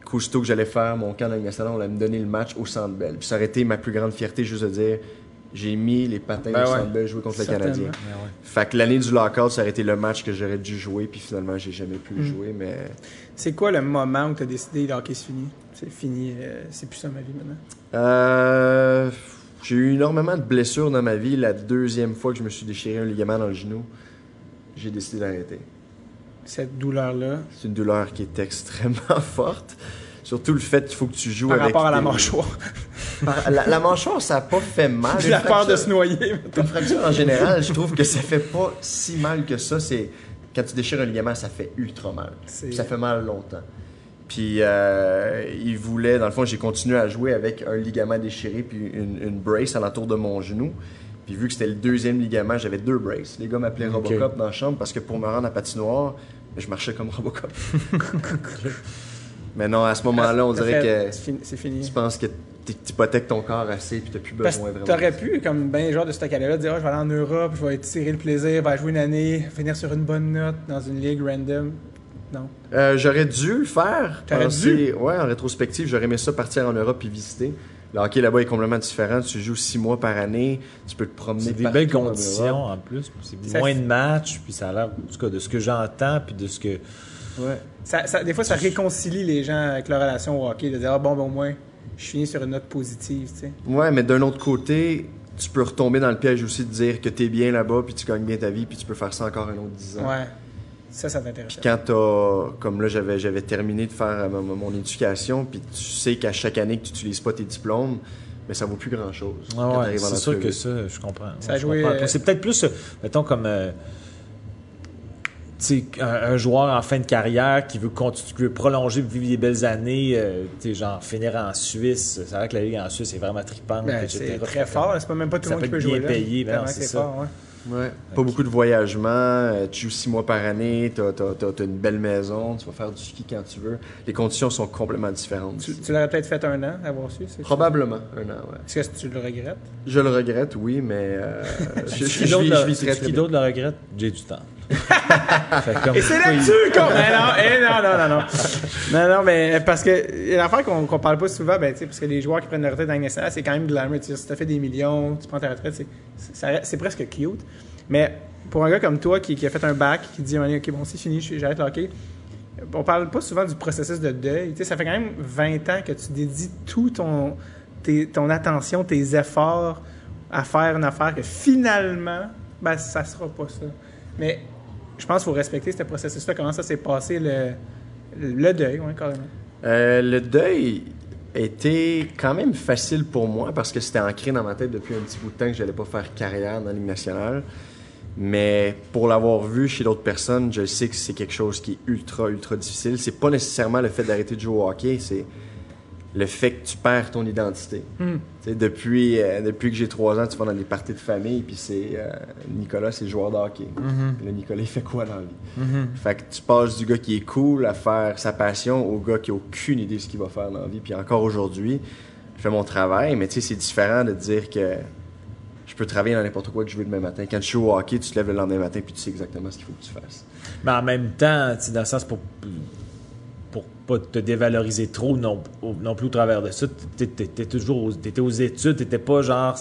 qu'aussitôt que j'allais faire mon camp nationale, on allait me donner le match au Centre Bell. Puis ça aurait été ma plus grande fierté juste de dire j'ai mis les patins Ben au ouais. Centre jouer contre le. Canadien. Ouais, ouais. Fait que l'année du lockout, ça aurait été le match que j'aurais dû jouer. Puis finalement, j'ai jamais pu le jouer. Mais C'est quoi le moment où tu as décidé le hockey c'est fini? C'est fini, euh, c'est plus ça ma vie maintenant. Euh, j'ai eu énormément de blessures dans ma vie. La deuxième fois que je me suis déchiré un ligament dans le genou, j'ai décidé d'arrêter. Cette douleur-là, C'est une douleur qui est extrêmement forte. Surtout le fait qu'il faut que tu joues par avec rapport à la mâchoire. Par- la, la mâchoire, ça n'a pas fait mal. J'ai la peur de se noyer. Une fracture en général, je trouve que ça fait pas si mal que ça. C'est quand tu déchires un ligament, ça fait ultra mal. Ça fait mal longtemps. Puis euh, il voulait, dans le fond, j'ai continué à jouer avec un ligament déchiré puis une, une brace alentour de mon genou. Puis vu que c'était le deuxième ligament, j'avais deux braces. Les gars m'appelaient. Robocop dans la chambre parce que pour me rendre à patinoire, je marchais comme Robocop. Mais non, à ce moment-là, on dirait fait- que C'est fini. tu penses que tu hypothèques ton corps assez puis t'as plus Parce besoin que vraiment. t'aurais pu, comme ben les joueurs de ce cas-là, dire Ah, je vais aller en Europe, je vais tirer le plaisir, je vais jouer une année, finir sur une bonne note dans une ligue random. Non. Euh, j'aurais dû le faire. T'aurais dû? Ouais, en rétrospective, j'aurais aimé ça partir en Europe et visiter. Le hockey là-bas est complètement différent. Tu joues six mois par année. Tu peux te promener C'est des belles conditions en plus. C'est moins de matchs, puis ça a l'air, en tout cas, de ce que j'entends, puis de ce que. Ouais. Ça, ça- des fois, ça réconcilie les gens avec leur relation au hockey, de dire ah, bon, ben, au moins, je finis sur une note positive, tu sais. Ouais, mais d'un autre côté, tu peux retomber dans le piège aussi de dire que t'es bien là-bas, puis tu gagnes bien ta vie, puis tu peux faire ça encore un autre dix ans. Ouais. Ça, ça t'intéresse. Puis quand t'as, comme là, j'avais, j'avais terminé de faire euh, mon, mon éducation, puis tu sais qu'à chaque année que tu n'utilises pas tes diplômes, mais ça vaut plus grand-chose. quand Ah ouais, c'est sûr que ça, je comprends. Ça a Je joué, comprends. euh, C'est peut-être plus, euh, mettons, comme. euh, tu un, un joueur en fin de carrière qui veut continuer, qui veut prolonger, vivre des belles années, euh, tu genre finir en Suisse. C'est vrai que la ligue en Suisse est vraiment trippante, Ben, c'est très fort. C'est pas même pas tout le monde qui peut jouer bien là. payé, ben c'est ça. fort, ouais. Ouais. Pas beaucoup de voyagements, euh, tu joues six mois par année, t'as as, une belle maison, tu vas faire du ski quand tu veux. Les conditions sont complètement différentes. Tu, tu l'aurais peut-être fait un an, avoir su. c'est- Probablement un an, ouais. Est-ce que tu le regrettes? Je le regrette, oui, mais euh, je, je, Qui je vis, le- je vis très, qui très bien. d'autre le regrette? J'ai du temps. Et c'est là-dessus qu'on. Non, eh non, non, non, non. Non, non, mais parce que l'affaire qu'on qu'on parle pas souvent, ben, tu sais, parce que les joueurs qui prennent la retraite dans nationale, c'est quand même glamour. Tu Si t'as fait des millions, tu prends ta retraite, c'est- presque cute. Mais pour un gars comme toi qui, qui a fait un bac, qui dit, OK, bon, c'est fini, j'arrête le hockey. On parle pas souvent du processus de deuil. Tu sais, ça fait quand même 20 ans que tu dédies tout ton, tes- ton attention, tes efforts à faire une affaire que finalement, ben, ça sera pas ça. Mais je pense qu'il faut respecter ce processus-là. Comment ça s'est passé, le, le deuil, ouais, carrément. Euh, le deuil était quand même facile pour moi parce que c'était ancré dans ma tête depuis un petit bout de temps que j'allais pas faire carrière dans Ligue nationale. Mais pour l'avoir vu chez d'autres personnes, je sais que c'est quelque chose qui est ultra, ultra difficile. C'est pas nécessairement le fait d'arrêter de jouer au hockey, c'est le fait que tu perds ton identité. Hmm. Depuis, euh, depuis que j'ai trois ans, tu vas dans des parties de famille, puis c'est euh, Nicolas, c'est joueur de hockey. Puis là, Nicolas, il fait quoi dans la vie? Fait que tu passes du gars qui est cool à faire sa passion au gars qui a aucune idée de ce qu'il va faire dans la vie. Puis encore aujourd'hui, je fais mon travail, mais tu sais, c'est différent de dire que je peux travailler dans n'importe quoi que je veux demain matin. Quand tu joues au hockey, tu te lèves le lendemain matin, puis tu sais exactement ce qu'il faut que tu fasses. Mais en même temps, dans le sens pour pour pas te dévaloriser trop non, plus au travers de ça, t'é- t'é- t'étais toujours aux, t'étais aux études, t'étais pas genre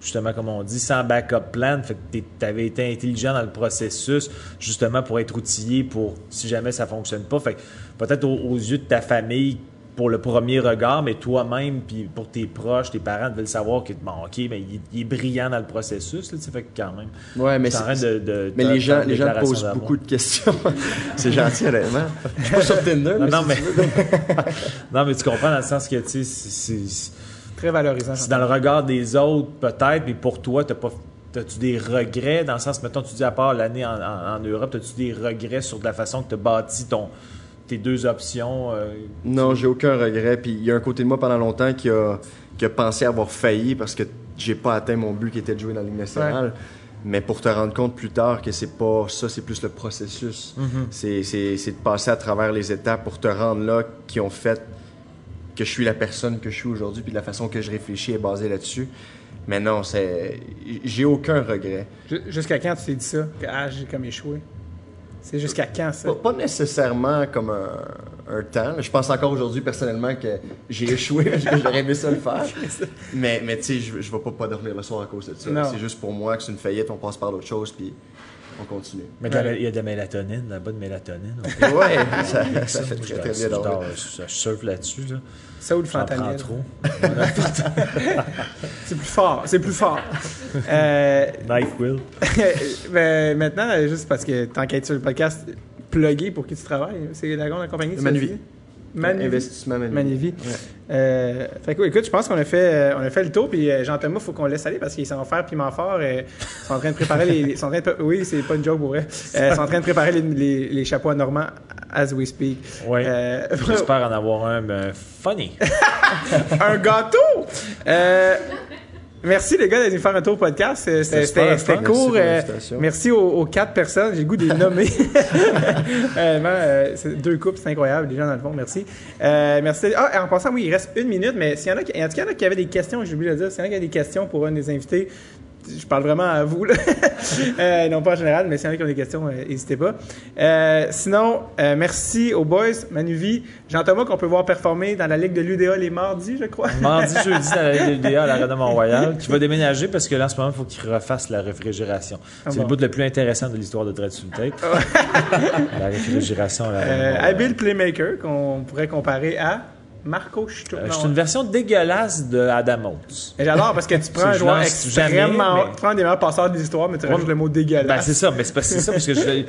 justement comme on dit sans backup plan, fait que t'avais été intelligent dans le processus justement pour être outillé pour si jamais ça fonctionne pas, fait peut-être aux yeux de ta famille pour le premier regard, mais toi-même, puis pour tes proches, tes parents veulent savoir que, bon, OK, mais il, il est brillant dans le processus, là, tu sais, fait que quand même. Ouais, mais c'est- de- de- Mais les gens, les gens posent beaucoup de questions. c'est gentil, honnêtement. Je suis pas sur Tinder, Non, mais, non, si mais... tu veux. non, mais tu comprends dans le sens que, tu sais, c'est- Très valorisant. c'est dans le regard des autres, peut-être, mais pour toi, t'as pas. T'as-tu des regrets? Dans le sens, mettons, tu dis à part l'année en, en- en Europe, as-tu des regrets sur de la façon que tu as bâti ton, tes deux options? euh, Non, j'ai aucun regret. Puis il y a un côté de moi pendant longtemps qui a, qui a pensé avoir failli parce que j'ai pas atteint mon but qui était de jouer dans la Ligue nationale. Mais pour te rendre compte plus tard que c'est pas ça, c'est plus le processus. C'est- C'est c'est de passer à travers les étapes pour te rendre là qui ont fait que je suis la personne que je suis aujourd'hui, puis la façon que je réfléchis est basée là-dessus. Mais non, c'est j'ai aucun regret. Ju- Jusqu'à quand tu t'es dit ça? Ah, j'ai comme échoué. C'est jusqu'à quand ça? Pas, pas nécessairement comme un, un temps. Je pense encore aujourd'hui personnellement que j'ai échoué j'aurais aimé ça le faire. mais mais tu sais, je, je vais pas, pas dormir le soir à cause de ça. C'est juste pour moi que c'est une faillite, on passe par d'autres choses puis on continue. Mais la- Ouais. il y a de la mélatonine, là-bas de mélatonine. ouais, ça, ça fait très je, très je, bien dormir. dors, je, je surfe là-dessus. Là. Ça ou le fentanyl? trop. C'est plus fort. C'est plus fort. euh, NyQuil. ben, maintenant, juste parce que être sur le podcast, plugué pour qui tu travailles, c'est la grande compagnie. Manuvie. Manuvie. Investissement. Manuvie. Ouais. Euh, fait que, écoute, je pense qu'on a fait, euh, on a fait le tour, puis euh, Jean-Thomas, il faut qu'on le laisse aller parce qu'ils s'en faire piment fort. euh, ils sont en train de préparer les. les- sont en train de oui, c'est pas une joke pour vrai. Euh, ils sont en train de préparer les, les- les chapeaux à Normand as we speak. Ouais. Euh, J'espère en avoir un ben, funny. un gâteau! Merci les gars d'être venus faire un tour podcast. Euh, C'était court. Merci Euh. Merci aux, aux quatre personnes. J'ai le goût de les nommer. Euh, deux couples, c'est incroyable. Les gens dans le fond, merci. Euh, merci. Ah, en passant, oui, il reste une minute, mais s'il y en a qui, en tout cas, il y en a qui avaient des questions, j'ai oublié de le dire, s'il y en a qui avaient des questions pour un des invités, je parle vraiment à vous, là. Euh, non pas en général, mais s'il y en a qui ont des questions, euh, n'hésitez pas. Euh, sinon, merci aux boys, Manuvie, Jean-Thomas, qu'on peut voir performer dans la Ligue de l'UDA les mardis, je crois. Mardi, jeudi, dans la Ligue de l'UDA à l'Arena de Mont-Royal, qui va déménager parce que là, en ce moment, il faut qu'il refasse la réfrigération. c'est bon. le bout le plus intéressant de l'histoire de Dread le Tape. la réfrigération à l'Arena de Mont-Royal. habile playmaker qu'on pourrait comparer à Marco Sturm. Euh, C'est une version dégueulasse de Adam Oates. Mais j'adore parce que tu prends un joueur extrêmement. jamais, mais- Tu prends des meilleurs passeurs de l'histoire, mais tu rajoutes le mot Ben, dégueulasse. c'est ça, mais c'est pas ça parce que je-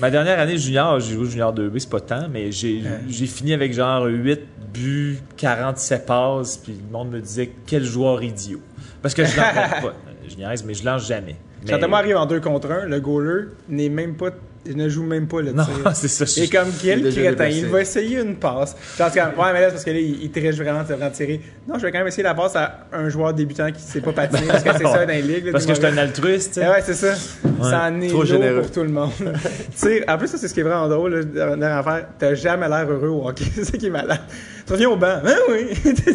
ma dernière année junior, j'ai joué junior 2B, c'est pas tant, mais j'ai j'ai fini avec genre 8 buts, 47 passes, puis le monde me disait quel joueur idiot. Parce que je lance pas. Je niaise, mais je lance jamais. Mais- Quand moi arrive en 2 contre 1, le goaler n'est même pas je ne joue même pas le Non, tir. c'est ça. Et comme quel Il crétin, il va essayer une passe. Genre, comme, ouais, mais là, c'est parce que là, il, il triche vraiment, en tirer. Non, je vais quand même essayer la passe à un joueur débutant qui sait pas patiner, parce que c'est ça dans les ligues. là, Parce que je suis un altruiste. Eh ouais, c'est ça. Ça en est Trop généreux. pour tout le monde. tu sais, en plus, ça, c'est ce qui est vraiment drôle, la dernière affaire. T'as jamais l'air heureux au hockey. c'est ça qui est malade. Tu reviens au banc. Ben oui.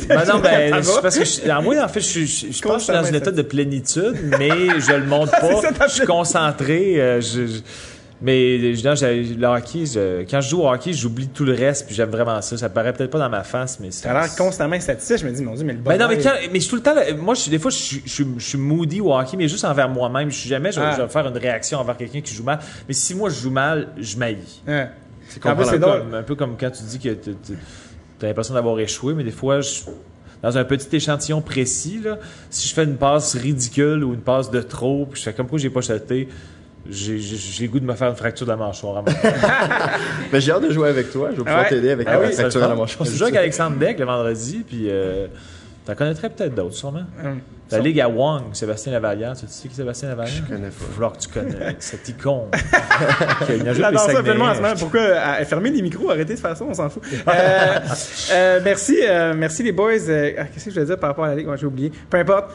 Ben non, ben, parce que je, moi, en fait, je, suis- je, je pense que je suis dans Constamment un état de plénitude, mais je le montre pas. ça, je suis concentré. euh, je- mais non, j'ai- le hockey, je- quand je joue au hockey, j'oublie tout le reste, puis j'aime vraiment ça. Ça paraît peut-être pas dans ma face, mais c'est. T'as l'air constamment satisfait. Je me dis, mon Dieu, mais le Ben non, mais, bonheur, quand, mais je suis tout le temps. Moi, je, des fois, je, suis- je, je moody au hockey, mais juste envers moi-même. Je suis jamais, je, Ah. je vais faire une réaction envers quelqu'un qui joue mal. Mais si moi, je joue mal, je maillis. Ouais. C'est un, peu drôle. comme, un peu comme quand tu dis que tu as l'impression d'avoir échoué, mais des fois, je- dans un petit échantillon précis, là, si je fais une passe ridicule ou une passe de trop, puis je fais comme quoi j'ai pas chuté, j'ai j'ai- j'ai le goût de me faire une fracture de la mâchoire. à mon- Mais j'ai hâte de jouer avec toi. Je vais pouvoir ouais. t'aider avec Ah la oui, fracture à la mâchoire. Je joue avec Alexandre Deck le vendredi, puis euh, t'en connaîtrais peut-être d'autres, sûrement. Hum. La Ligue à Wong, Sébastien Lavallière. Tu sais qui est Sébastien Lavallière? Je connais pas. que tu connais cette icône. qui a une ajoute J'adore les ça tellement en ce Saguenayens. moment. Pourquoi euh, fermer les micros, arrêtez de faire ça, on s'en fout. Euh, euh, merci, euh, merci les boys. Euh, ah, Qu'est-ce que je voulais dire par rapport à la ligue? Ouais, J'ai oublié. Peu importe.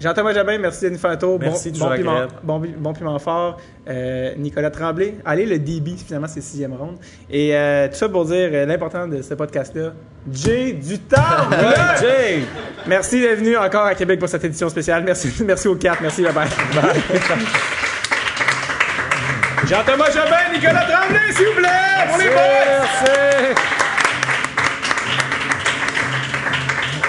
Jean-Thomas Jabin, merci un tour. Merci, bon, bon, piment, bon, bon piment fort. Euh, Nicolas Tremblay. Allez, le DB, finalement, c'est sixième ronde. Et euh, tout ça pour dire euh, l'important de ce podcast-là. Jay du temps! Jay! Merci d'être venu encore à Québec pour cette édition spéciale. Merci, merci aux quatre. Merci, bye bye. Jean-Thomas Jobin, Nicolas Tremblay, s'il vous plaît, les boys!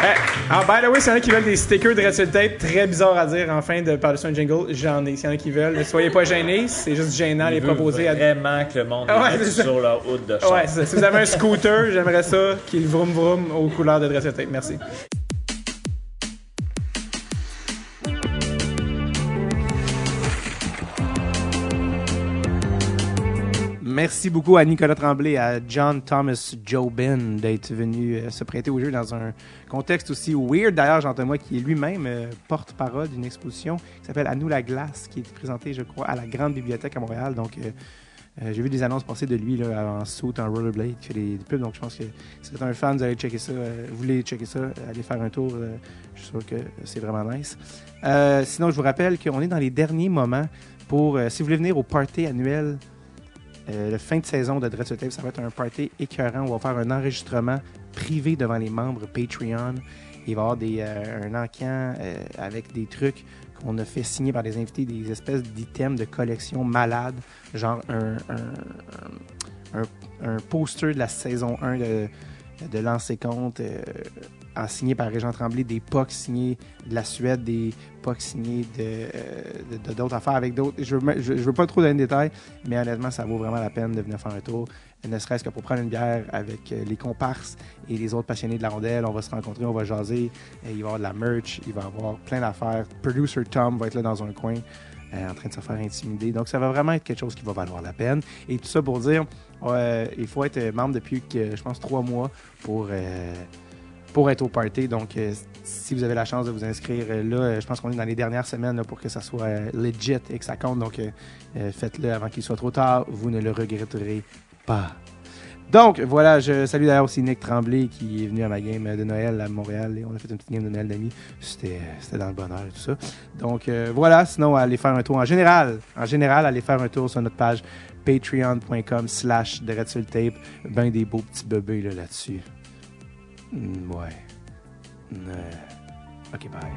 Eh, ah, by the way, s'il y en a qui veulent des stickers de Red Tape, très bizarre à dire en fin de par-dessus un jingle, j'en ai. S'il y en a qui veulent, ne soyez pas gênés, c'est juste gênant les Il veut proposer à. vraiment que le monde Ah ouais, les ça. sur leur hood de char. Ouais. Si vous avez un scooter, j'aimerais ça qu'il vroom vroom aux couleurs de Dress Tape. Merci. Merci beaucoup à Nicolas Tremblay, à John Thomas Jobin d'être venu euh, se prêter au jeu dans un contexte aussi weird. D'ailleurs, Jean-Thomas, qui est lui-même euh, porte-parole d'une exposition qui s'appelle À nous la glace, qui est présentée, je crois, à la Grande Bibliothèque à Montréal. Donc, euh, j'ai vu des annonces passer de lui là, en saut, en rollerblade, qui fait des, pubs. Donc, je pense que si vous êtes un fan, vous allez checker ça. vous voulez checker ça, allez faire un tour. je suis sûr que c'est vraiment nice. Sinon, je vous rappelle qu'on est dans les derniers moments pour, si vous voulez venir au party annuel euh, le fin de saison de Dread Tape, ça va être un party écœurant. On va faire un enregistrement privé devant les membres Patreon. Il va y avoir des, euh, un encan euh, avec des trucs qu'on a fait signer par des invités, des espèces d'items de collection malades, genre un, un, un- poster de la saison 1 de, de Lancer Compte, en signé par Régent Tremblay, des POC signés de la Suède, des POC signés de, euh, de- d'autres affaires avec d'autres. Je je veux pas trop donner de détails, mais honnêtement, ça vaut vraiment la peine de venir faire un tour, ne serait-ce que pour prendre une bière avec euh, les comparses et les autres passionnés de la rondelle. On va se rencontrer, on va jaser. Euh, il va y avoir de la merch, il va y avoir plein d'affaires. Producer Tom va être là dans un coin. en train de se faire intimider. Donc, ça va vraiment être quelque chose qui va valoir la peine. Et tout ça pour dire, il faut être membre depuis, que, je pense, trois mois pour, pour être au party. Donc, euh, si vous avez la chance de vous inscrire euh, là, euh, je pense qu'on est dans les dernières semaines pour que ça soit legit et que ça compte. Donc, faites-le avant qu'il soit trop tard. Vous ne le regretterez pas. Donc, voilà, je salue d'ailleurs aussi Nick Tremblay qui est venu à ma game de Noël à Montréal et on a fait une petite game de Noël d'amis. C'était c'était dans le bonheur et tout ça. Donc, voilà, sinon, allez faire un tour en général. En général, allez faire un tour sur notre page patreon.com slash tape. Ben des beaux petits bébés là, là-dessus. Mm, ouais. Mm, euh... Ok, bye.